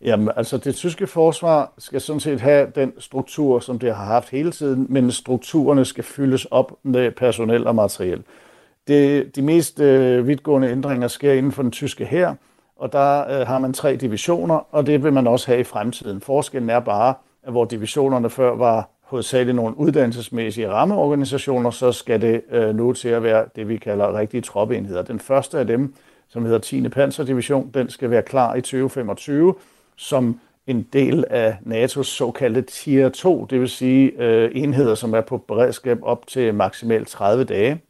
Jamen, altså det tyske forsvar skal sådan set have den struktur, som det har haft hele tiden, men strukturerne skal fyldes op med personel og materiel. Det, de mest øh, vidtgående ændringer sker inden for den tyske her, og der øh, har man tre divisioner, og det vil man også have i fremtiden. Forskellen er bare, at hvor divisionerne før var hovedsageligt nogle uddannelsesmæssige rammeorganisationer, så skal det øh, nu til at være det, vi kalder rigtige troppeenheder. Den første af dem, som hedder 10. Panzerdivision, den skal være klar i 2025, som en del af NATO's såkaldte Tier 2, det vil sige øh, enheder, som er på beredskab op til maksimalt 30 dage.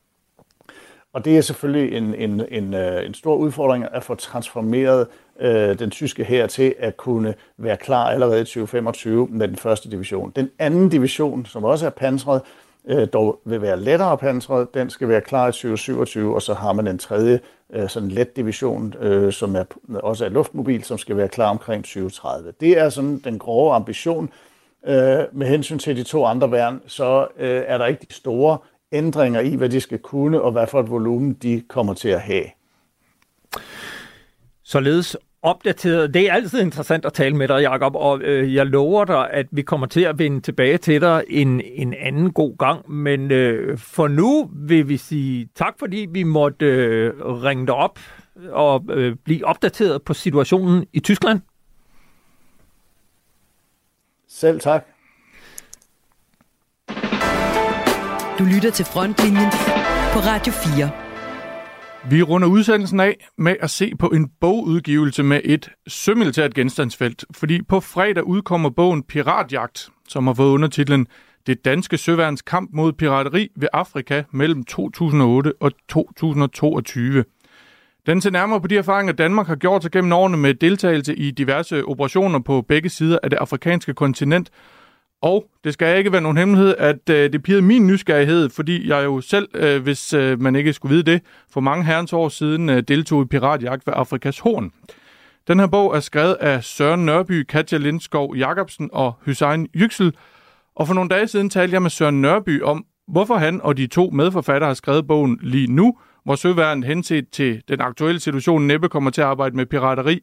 Og det er selvfølgelig en, en, en, øh, en stor udfordring at få transformeret øh, den tyske her til at kunne være klar allerede i 2025 med den første division. Den anden division, som også er pansret, øh, dog vil være lettere pansret, den skal være klar i 2027, og så har man en tredje øh, sådan let division, øh, som er, også er luftmobil, som skal være klar omkring 2030. Det er sådan den grove ambition. Øh, med hensyn til de to andre værn, så øh, er der ikke de store ændringer i, hvad de skal kunne, og hvad for et volumen de kommer til at have. Således opdateret. Det er altid interessant at tale med dig, Jacob, og øh, jeg lover dig, at vi kommer til at vende tilbage til dig en, en anden god gang. Men øh, for nu vil vi sige tak, fordi vi måtte øh, ringe dig op og øh, blive opdateret på situationen i Tyskland. Selv tak. Du lytter til Frontlinjen på Radio 4. Vi runder udsendelsen af med at se på en bogudgivelse med et sømilitært genstandsfelt, fordi på fredag udkommer bogen Piratjagt, som har fået undertitlen Det danske søværns kamp mod pirateri ved Afrika mellem 2008 og 2022. Den ser nærmere på de erfaringer, Danmark har gjort sig gennem årene med deltagelse i diverse operationer på begge sider af det afrikanske kontinent, og det skal ikke være nogen hemmelighed, at øh, det pirrede min nysgerrighed, fordi jeg jo selv, øh, hvis øh, man ikke skulle vide det, for mange herrens år siden øh, deltog i piratjagt ved Afrikas Horn. Den her bog er skrevet af Søren Nørby, Katja Lindskov Jacobsen og Hussein Yüksel. Og for nogle dage siden talte jeg med Søren Nørby om, hvorfor han og de to medforfattere har skrevet bogen lige nu, hvor søværnet henset til den aktuelle situation næppe kommer til at arbejde med pirateri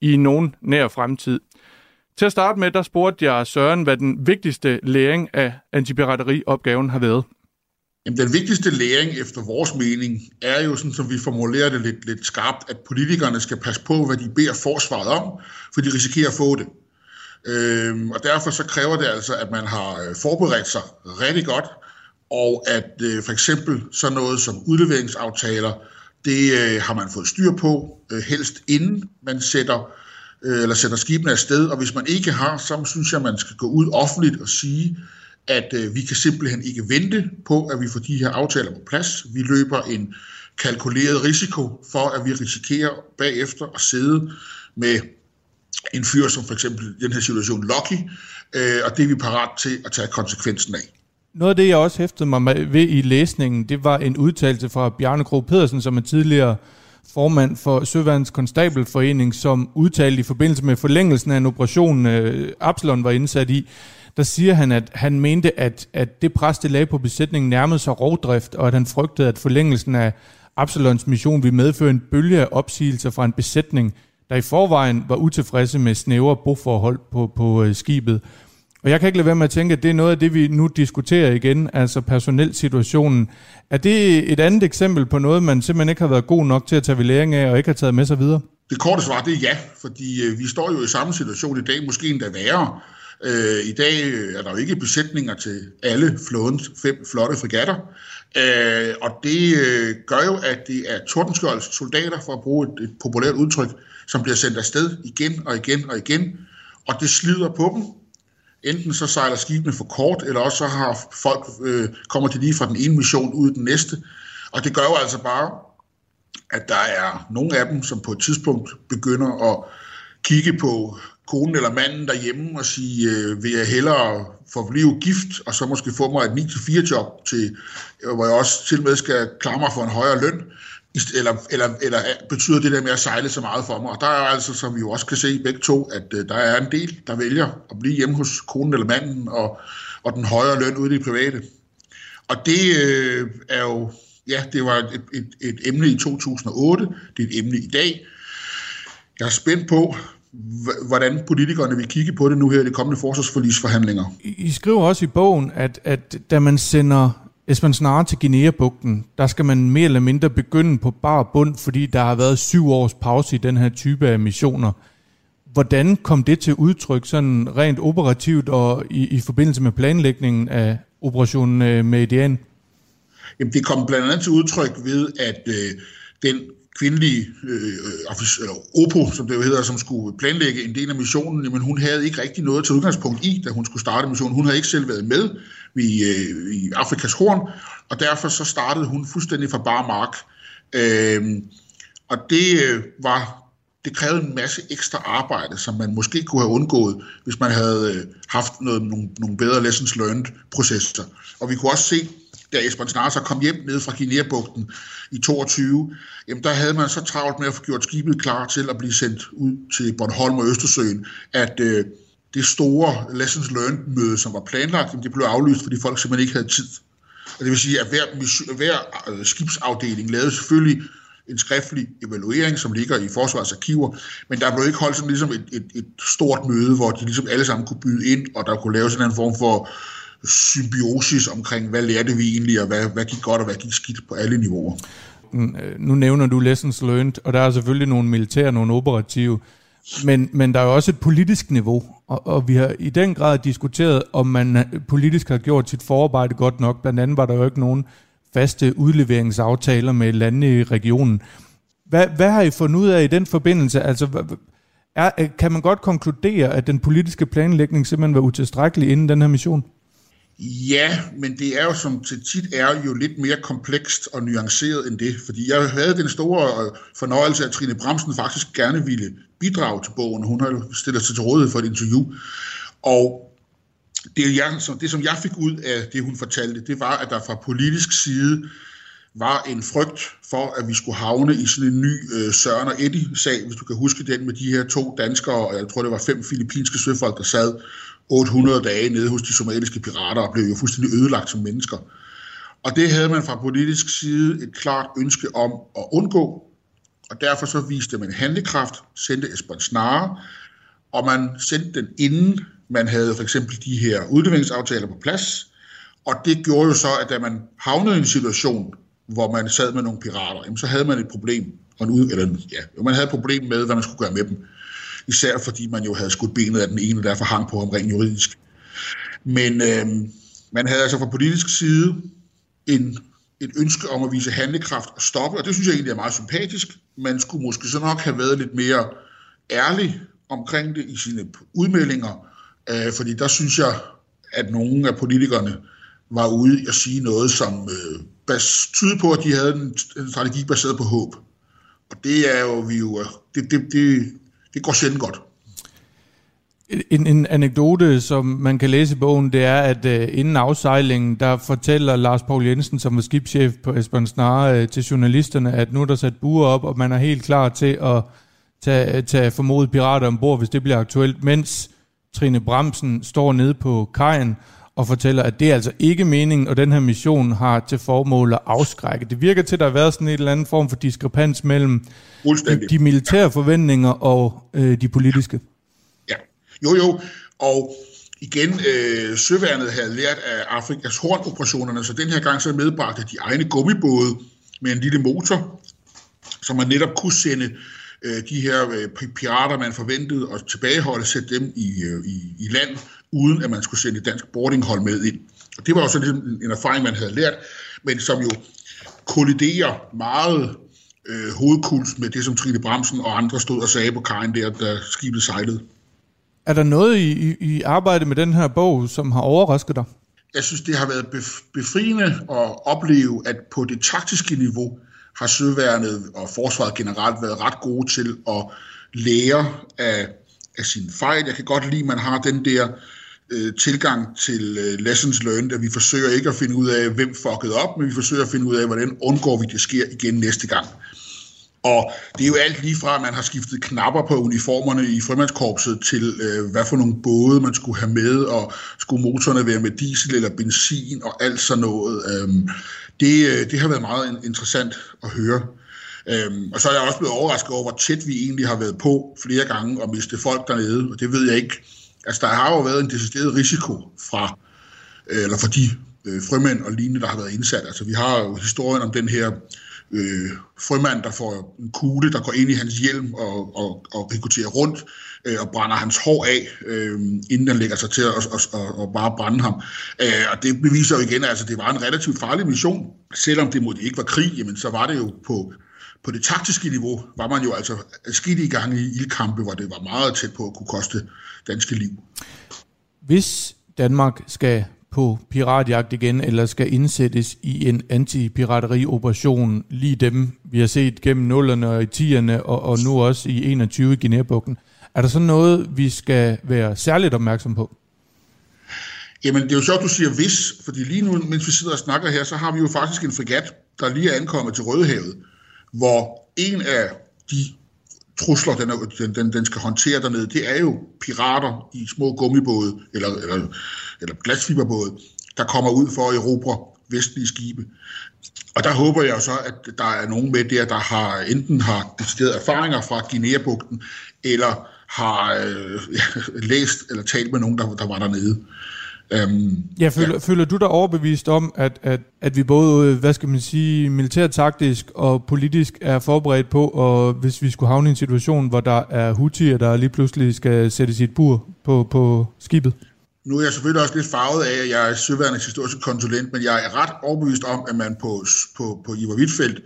i nogen nær fremtid. Til at starte med, der spurgte jeg Søren, hvad den vigtigste læring af antipirateriopgaven har været. Jamen, den vigtigste læring efter vores mening er jo, sådan, som vi formulerer det lidt, lidt skarpt, at politikerne skal passe på, hvad de beder forsvaret om, for de risikerer at få det. Øhm, og derfor så kræver det altså, at man har øh, forberedt sig rigtig godt, og at øh, for eksempel så noget som udleveringsaftaler, det øh, har man fået styr på, øh, helst inden man sætter øh, eller sender skibene afsted, og hvis man ikke har, så synes jeg, man skal gå ud offentligt og sige, at øh, vi kan simpelthen ikke vente på, at vi får de her aftaler på plads. Vi løber en kalkuleret risiko for, at vi risikerer bagefter at sidde med en fyr som for eksempel i den her situation Lucky, øh, og det er vi parat til at tage konsekvensen af. Noget af det, jeg også hæftede mig ved i læsningen, det var en udtalelse fra Bjarne Kro Pedersen, som er tidligere formand for Søværens Konstabelforening, som udtalte i forbindelse med forlængelsen af en operation, øh, Absalon var indsat i, der siger han, at han mente, at, at det pres, det lagde på besætningen, nærmede sig rovdrift, og at han frygtede, at forlængelsen af Absalons mission ville medføre en bølge af opsigelser fra en besætning, der i forvejen var utilfredse med snævre boforhold på, på øh, skibet. Og jeg kan ikke lade være med at tænke, at det er noget af det, vi nu diskuterer igen, altså personelsituationen. Er det et andet eksempel på noget, man simpelthen ikke har været god nok til at tage ved læring af, og ikke har taget med sig videre? Det korte svar, det er ja, fordi øh, vi står jo i samme situation i dag, måske endda værre. Øh, I dag øh, er der jo ikke besætninger til alle flådens fem flotte frigatter, øh, og det øh, gør jo, at det er tordenskjolds soldater, for at bruge et, et populært udtryk, som bliver sendt afsted igen og igen og igen, og det slider på dem, enten så sejler skibene for kort, eller også så har folk, øh, kommer de lige fra den ene mission ud i den næste. Og det gør jo altså bare, at der er nogle af dem, som på et tidspunkt begynder at kigge på konen eller manden derhjemme og sige, øh, vil jeg hellere forblive gift, og så måske få mig et 9-4 job, til, øh, hvor jeg også til med skal klare mig for en højere løn, eller, eller, eller øh, betyder det der med at sejle så meget for mig? Og der er altså, som vi jo også kan se begge to, at øh, der er en del, der vælger at blive hjemme hos konen eller manden, og, og den højere løn ude i det private. Og det øh, er jo, ja, det var et, et, et emne i 2008, det er et emne i dag. Jeg er spændt på, hvordan politikerne vil kigge på det nu her i de kommende forsvarsforlisforhandlinger. I skriver også i bogen, at, at da man sender hvis man snarer til Guinea-bugten, der skal man mere eller mindre begynde på bar bund, fordi der har været syv års pause i den her type af missioner. Hvordan kom det til udtryk sådan rent operativt og i, i forbindelse med planlægningen af operationen øh, Meridian? Jamen, det kom blandt andet til udtryk ved, at øh, den kvindelige øh, øh eller OPO, som det jo hedder, som skulle planlægge en del af missionen, men hun havde ikke rigtig noget til udgangspunkt i, da hun skulle starte missionen. Hun havde ikke selv været med i, øh, i Afrikas horn, og derfor så startede hun fuldstændig fra bare mark. Øh, og det øh, var det krævede en masse ekstra arbejde, som man måske kunne have undgået, hvis man havde øh, haft noget, nogle, nogle bedre lessons learned processer. Og vi kunne også se, da Esben Snarser kom hjem ned fra Guinea-bugten i 22, jamen der havde man så travlt med at få gjort skibet klar til at blive sendt ud til Bornholm og Østersøen, at øh, det store lessons learned møde, som var planlagt, jamen det blev aflyst, fordi folk simpelthen ikke havde tid. Og det vil sige, at hver, hver øh, skibsafdeling lavede selvfølgelig en skriftlig evaluering, som ligger i forsvarets arkiver, men der blev ikke holdt sådan ligesom et, et, et stort møde, hvor de ligesom alle sammen kunne byde ind, og der kunne laves en anden form for symbiosis omkring, hvad lærte vi egentlig, og hvad, hvad gik godt, og hvad gik skidt på alle niveauer. Mm, øh, nu nævner du lessons learned, og der er selvfølgelig nogle militære, nogle operative, men, men der er jo også et politisk niveau, og, og vi har i den grad diskuteret, om man øh, politisk har gjort sit forarbejde godt nok. Blandt andet var der jo ikke nogen faste udleveringsaftaler med landene i regionen. Hvad, hvad har I fundet ud af i den forbindelse? Altså, er, kan man godt konkludere, at den politiske planlægning simpelthen var utilstrækkelig inden den her mission? Ja, men det er jo som til tit er jo lidt mere komplekst og nuanceret end det, fordi jeg havde den store øh, fornøjelse, at Trine Bremsen faktisk gerne ville bidrage til bogen. Hun har stillet sig til rådighed for et interview, og det, jeg, som, det, som jeg fik ud af det, hun fortalte, det var, at der fra politisk side var en frygt for, at vi skulle havne i sådan en ny øh, Søren og Eddie-sag, hvis du kan huske den med de her to danskere, og jeg tror, det var fem filippinske søfolk, der sad 800 dage nede hos de somaliske pirater og blev jo fuldstændig ødelagt som mennesker. Og det havde man fra politisk side et klart ønske om at undgå, og derfor så viste man handlekraft, sendte Esbern Snare, og man sendte den inden man havde for eksempel de her udleveringsaftaler på plads, og det gjorde jo så, at da man havnede i en situation, hvor man sad med nogle pirater, jamen, så havde man et problem, og en ud, eller, ja, man havde et problem med, hvad man skulle gøre med dem især fordi man jo havde skudt benet af den ene, og derfor hang på ham rent juridisk. Men øh, man havde altså fra politisk side en, et ønske om at vise handlekraft og stoppe, og det synes jeg egentlig er meget sympatisk. Man skulle måske så nok have været lidt mere ærlig omkring det i sine udmeldinger, øh, fordi der synes jeg, at nogle af politikerne var ude at sige noget, som øh, bas, tyder på, at de havde en, en strategi baseret på håb. Og det er jo, vi jo, det, det, det, det går sjældent godt. En, en anekdote, som man kan læse i bogen, det er, at uh, inden afsejlingen, der fortæller Lars Paul Jensen, som var skibschef på Esbern Snare, uh, til journalisterne, at nu er der sat buer op, og man er helt klar til at tage, øh, tage formodet pirater ombord, hvis det bliver aktuelt, mens Trine Bremsen står nede på kajen og fortæller, at det er altså ikke meningen, og den her mission har til formål at afskrække. Det virker til, at der har været sådan en eller anden form for diskrepans mellem de, de militære forventninger og øh, de politiske. Ja, jo jo, og igen, øh, søværnet havde lært af Afrikas hornoperationerne, så den her gang så medbragte de egne gummibåde med en lille motor, som man netop kunne sende øh, de her øh, pirater, man forventede at tilbageholde, sætte dem i, øh, i, i land, uden at man skulle sende et dansk boardinghold med ind. Og det var også ligesom en erfaring, man havde lært, men som jo kolliderer meget øh, hovedkuls med det, som Trine Bremsen og andre stod og sagde på kajen der, da skibet sejlede. Er der noget i, i, i arbejde med den her bog, som har overrasket dig? Jeg synes, det har været befriende at opleve, at på det taktiske niveau har søværnet og forsvaret generelt været ret gode til at lærer af, af sin fejl. Jeg kan godt lide, at man har den der øh, Øh, tilgang til øh, lessons learned, at vi forsøger ikke at finde ud af, hvem fuckede op, men vi forsøger at finde ud af, hvordan undgår vi, det sker igen næste gang. Og det er jo alt lige fra, at man har skiftet knapper på uniformerne i frømandskorpset til, øh, hvad for nogle både man skulle have med, og skulle motorerne være med diesel eller benzin og alt sådan noget. Øhm, det, øh, det har været meget interessant at høre. Øhm, og så er jeg også blevet overrasket over, hvor tæt vi egentlig har været på flere gange og miste folk dernede, og det ved jeg ikke. Altså, der har jo været en decideret risiko fra, øh, eller for de øh, frømænd og lignende, der har været indsat. Altså, vi har jo historien om den her øh, frømand, der får en kugle, der går ind i hans hjelm og, og, og rekrutterer rundt øh, og brænder hans hår af, øh, inden han lægger sig til at og, og, og bare brænde ham. Øh, og det beviser jo igen, at altså, det var en relativt farlig mission. Selvom det måtte ikke var krig, jamen, så var det jo på, på det taktiske niveau, var man jo altså skidt i gang i ildkampe, hvor det var meget tæt på at kunne koste danske liv. Hvis Danmark skal på piratjagt igen, eller skal indsættes i en antipiraterioperation, lige dem, vi har set gennem nullerne og i tierne, og, og nu også i 21 i Guinea-bugten. Er der så noget, vi skal være særligt opmærksom på? Jamen, det er jo sjovt, du siger hvis, fordi lige nu, mens vi sidder og snakker her, så har vi jo faktisk en fregat, der lige er ankommet til Rødehavet, hvor en af de trusler, den, er, den, den, den skal håndtere dernede, det er jo pirater i små gummibåde, eller, eller, eller glasfiberbåde, der kommer ud for at erobre vestlige skibe. Og der håber jeg så, at der er nogen med der, der har enten har decideret erfaringer fra Guinea-bugten, eller har øh, læst eller talt med nogen, der, der var dernede. Øhm, ja, føler, ja. føler du dig overbevist om, at, at, at vi både, hvad skal man sige, militærtaktisk og politisk er forberedt på, og hvis vi skulle havne i en situation, hvor der er Houthi, der lige pludselig skal sætte sit bur på, på skibet? Nu er jeg selvfølgelig også lidt farvet af, at jeg er søværendets historiske konsulent, men jeg er ret overbevist om, at man på, på, på Ivar Wittfeldt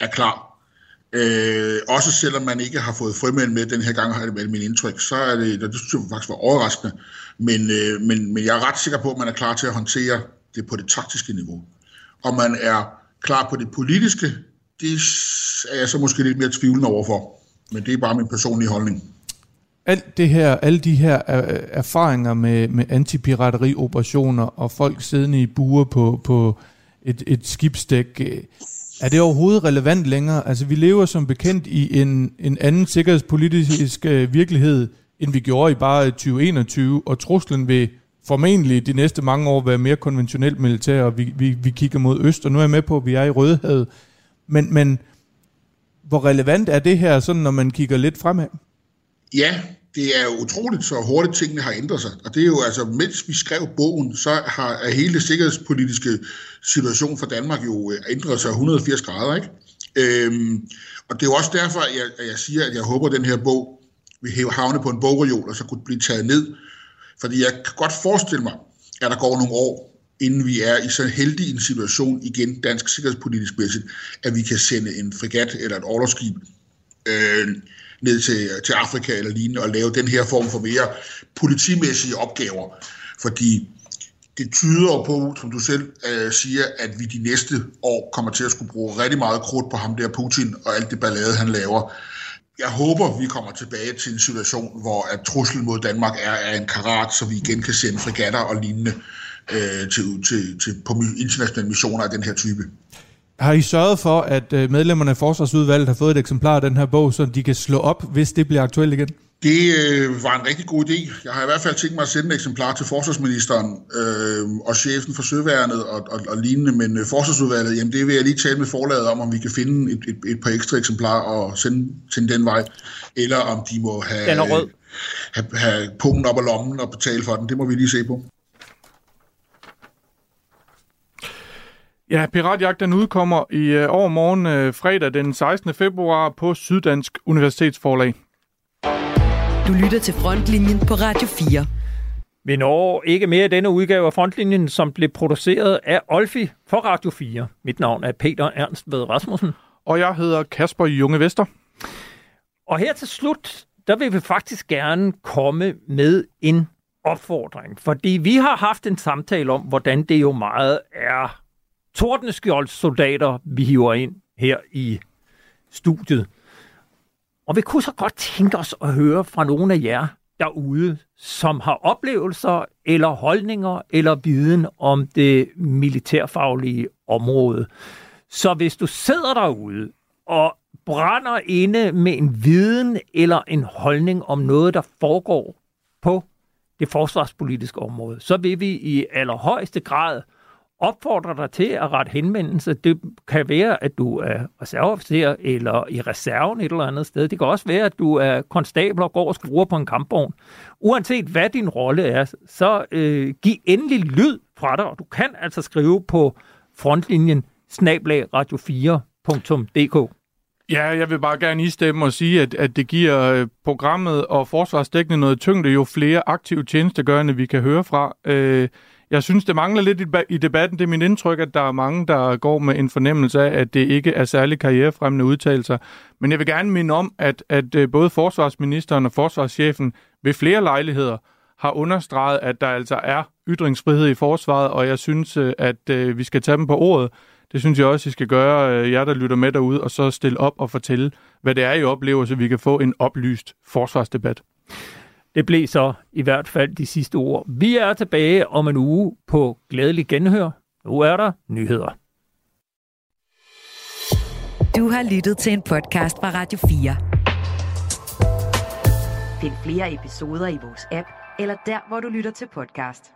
er klar. Øh, også selvom man ikke har fået frømænd med den her gang, har det været min indtryk, så er det, det synes jeg faktisk var overraskende. Men, øh, men, men jeg er ret sikker på, at man er klar til at håndtere det på det taktiske niveau. Og man er klar på det politiske, det er jeg så måske lidt mere tvivlende overfor. Men det er bare min personlige holdning. Alt det her, alle de her øh, erfaringer med, med antipiraterioperationer og folk siddende i buer på, på et, et skibsdæk, øh, er det overhovedet relevant længere? Altså, vi lever som bekendt i en, en anden sikkerhedspolitisk øh, virkelighed, end vi gjorde i bare 2021, og truslen vil formentlig de næste mange år være mere konventionelt militær, og vi, vi, vi kigger mod øst, og nu er jeg med på, at vi er i Rødhavet. Men, men hvor relevant er det her, sådan når man kigger lidt fremad? Ja, det er jo utroligt, så hurtigt tingene har ændret sig. Og det er jo altså, mens vi skrev bogen, så har er hele det sikkerhedspolitiske situation for Danmark jo øh, ændret sig 180 grader. Ikke? Øhm, og det er jo også derfor, at jeg, at jeg siger, at jeg håber, at den her bog vil havne på en bogreol, og så kunne blive taget ned. Fordi jeg kan godt forestille mig, at der går nogle år, inden vi er i så heldig en situation igen, dansk sikkerhedspolitisk mæssigt, at vi kan sende en fregat eller et orlogsskib øh, ned til, til Afrika eller lignende, og lave den her form for mere politimæssige opgaver. Fordi det tyder på, som du selv øh, siger, at vi de næste år kommer til at skulle bruge rigtig meget krudt på ham der Putin og alt det ballade, han laver. Jeg håber, vi kommer tilbage til en situation, hvor at truslen mod Danmark er, er en karat, så vi igen kan sende fregatter og lignende øh, til, til, til, på internationale missioner af den her type. Har I sørget for, at øh, medlemmerne af Forsvarsudvalget har fået et eksemplar af den her bog, så de kan slå op, hvis det bliver aktuelt igen? Det øh, var en rigtig god idé. Jeg har i hvert fald tænkt mig at sende et eksemplar til forsvarsministeren øh, og chefen for Søværnet og, og, og lignende, men øh, forsvarsudvalget, jamen det vil jeg lige tale med forlaget om, om vi kan finde et, et, et par ekstra eksemplarer og sende til den vej, eller om de må have, den er rød. have, have pungen op ad lommen og betale for den. Det må vi lige se på. Ja, Piratjagt den udkommer i øh, overmorgen øh, fredag den 16. februar på Syddansk Universitetsforlag. Du lytter til Frontlinjen på Radio 4. Vi når ikke mere denne udgave af Frontlinjen, som blev produceret af Olfi for Radio 4. Mit navn er Peter Ernst ved Rasmussen. Og jeg hedder Kasper Junge Vester. Og her til slut, der vil vi faktisk gerne komme med en opfordring. Fordi vi har haft en samtale om, hvordan det jo meget er tordneskjolds soldater, vi hiver ind her i studiet. Og vi kunne så godt tænke os at høre fra nogle af jer derude, som har oplevelser eller holdninger eller viden om det militærfaglige område. Så hvis du sidder derude og brænder inde med en viden eller en holdning om noget, der foregår på det forsvarspolitiske område, så vil vi i allerhøjeste grad opfordrer dig til at rette henvendelse. Det kan være, at du er reserveofficer eller i reserven et eller andet sted. Det kan også være, at du er konstabel og går og skruer på en kampvogn. Uanset hvad din rolle er, så øh, giv endelig lyd fra dig, og du kan altså skrive på frontlinjen snablag radio4.dk. Ja, jeg vil bare gerne istemme og sige, at, at det giver øh, programmet og forsvarsdækkende noget tyngde, jo flere aktive tjenestegørende vi kan høre fra. Øh, jeg synes, det mangler lidt i debatten. Det er min indtryk, at der er mange, der går med en fornemmelse af, at det ikke er særlig karrierefremmende udtalelser. Men jeg vil gerne minde om, at, at øh, både forsvarsministeren og forsvarschefen ved flere lejligheder har understreget, at der altså er ytringsfrihed i forsvaret, og jeg synes, øh, at øh, vi skal tage dem på ordet. Det synes jeg også, I skal gøre, øh, jer der lytter med derude, og så stille op og fortælle, hvad det er, I oplever, så vi kan få en oplyst forsvarsdebat. Det blev så i hvert fald de sidste ord. Vi er tilbage om en uge på glædelig genhør. Nu er der nyheder. Du har lyttet til en podcast fra Radio 4. Find flere episoder i vores app, eller der, hvor du lytter til podcast.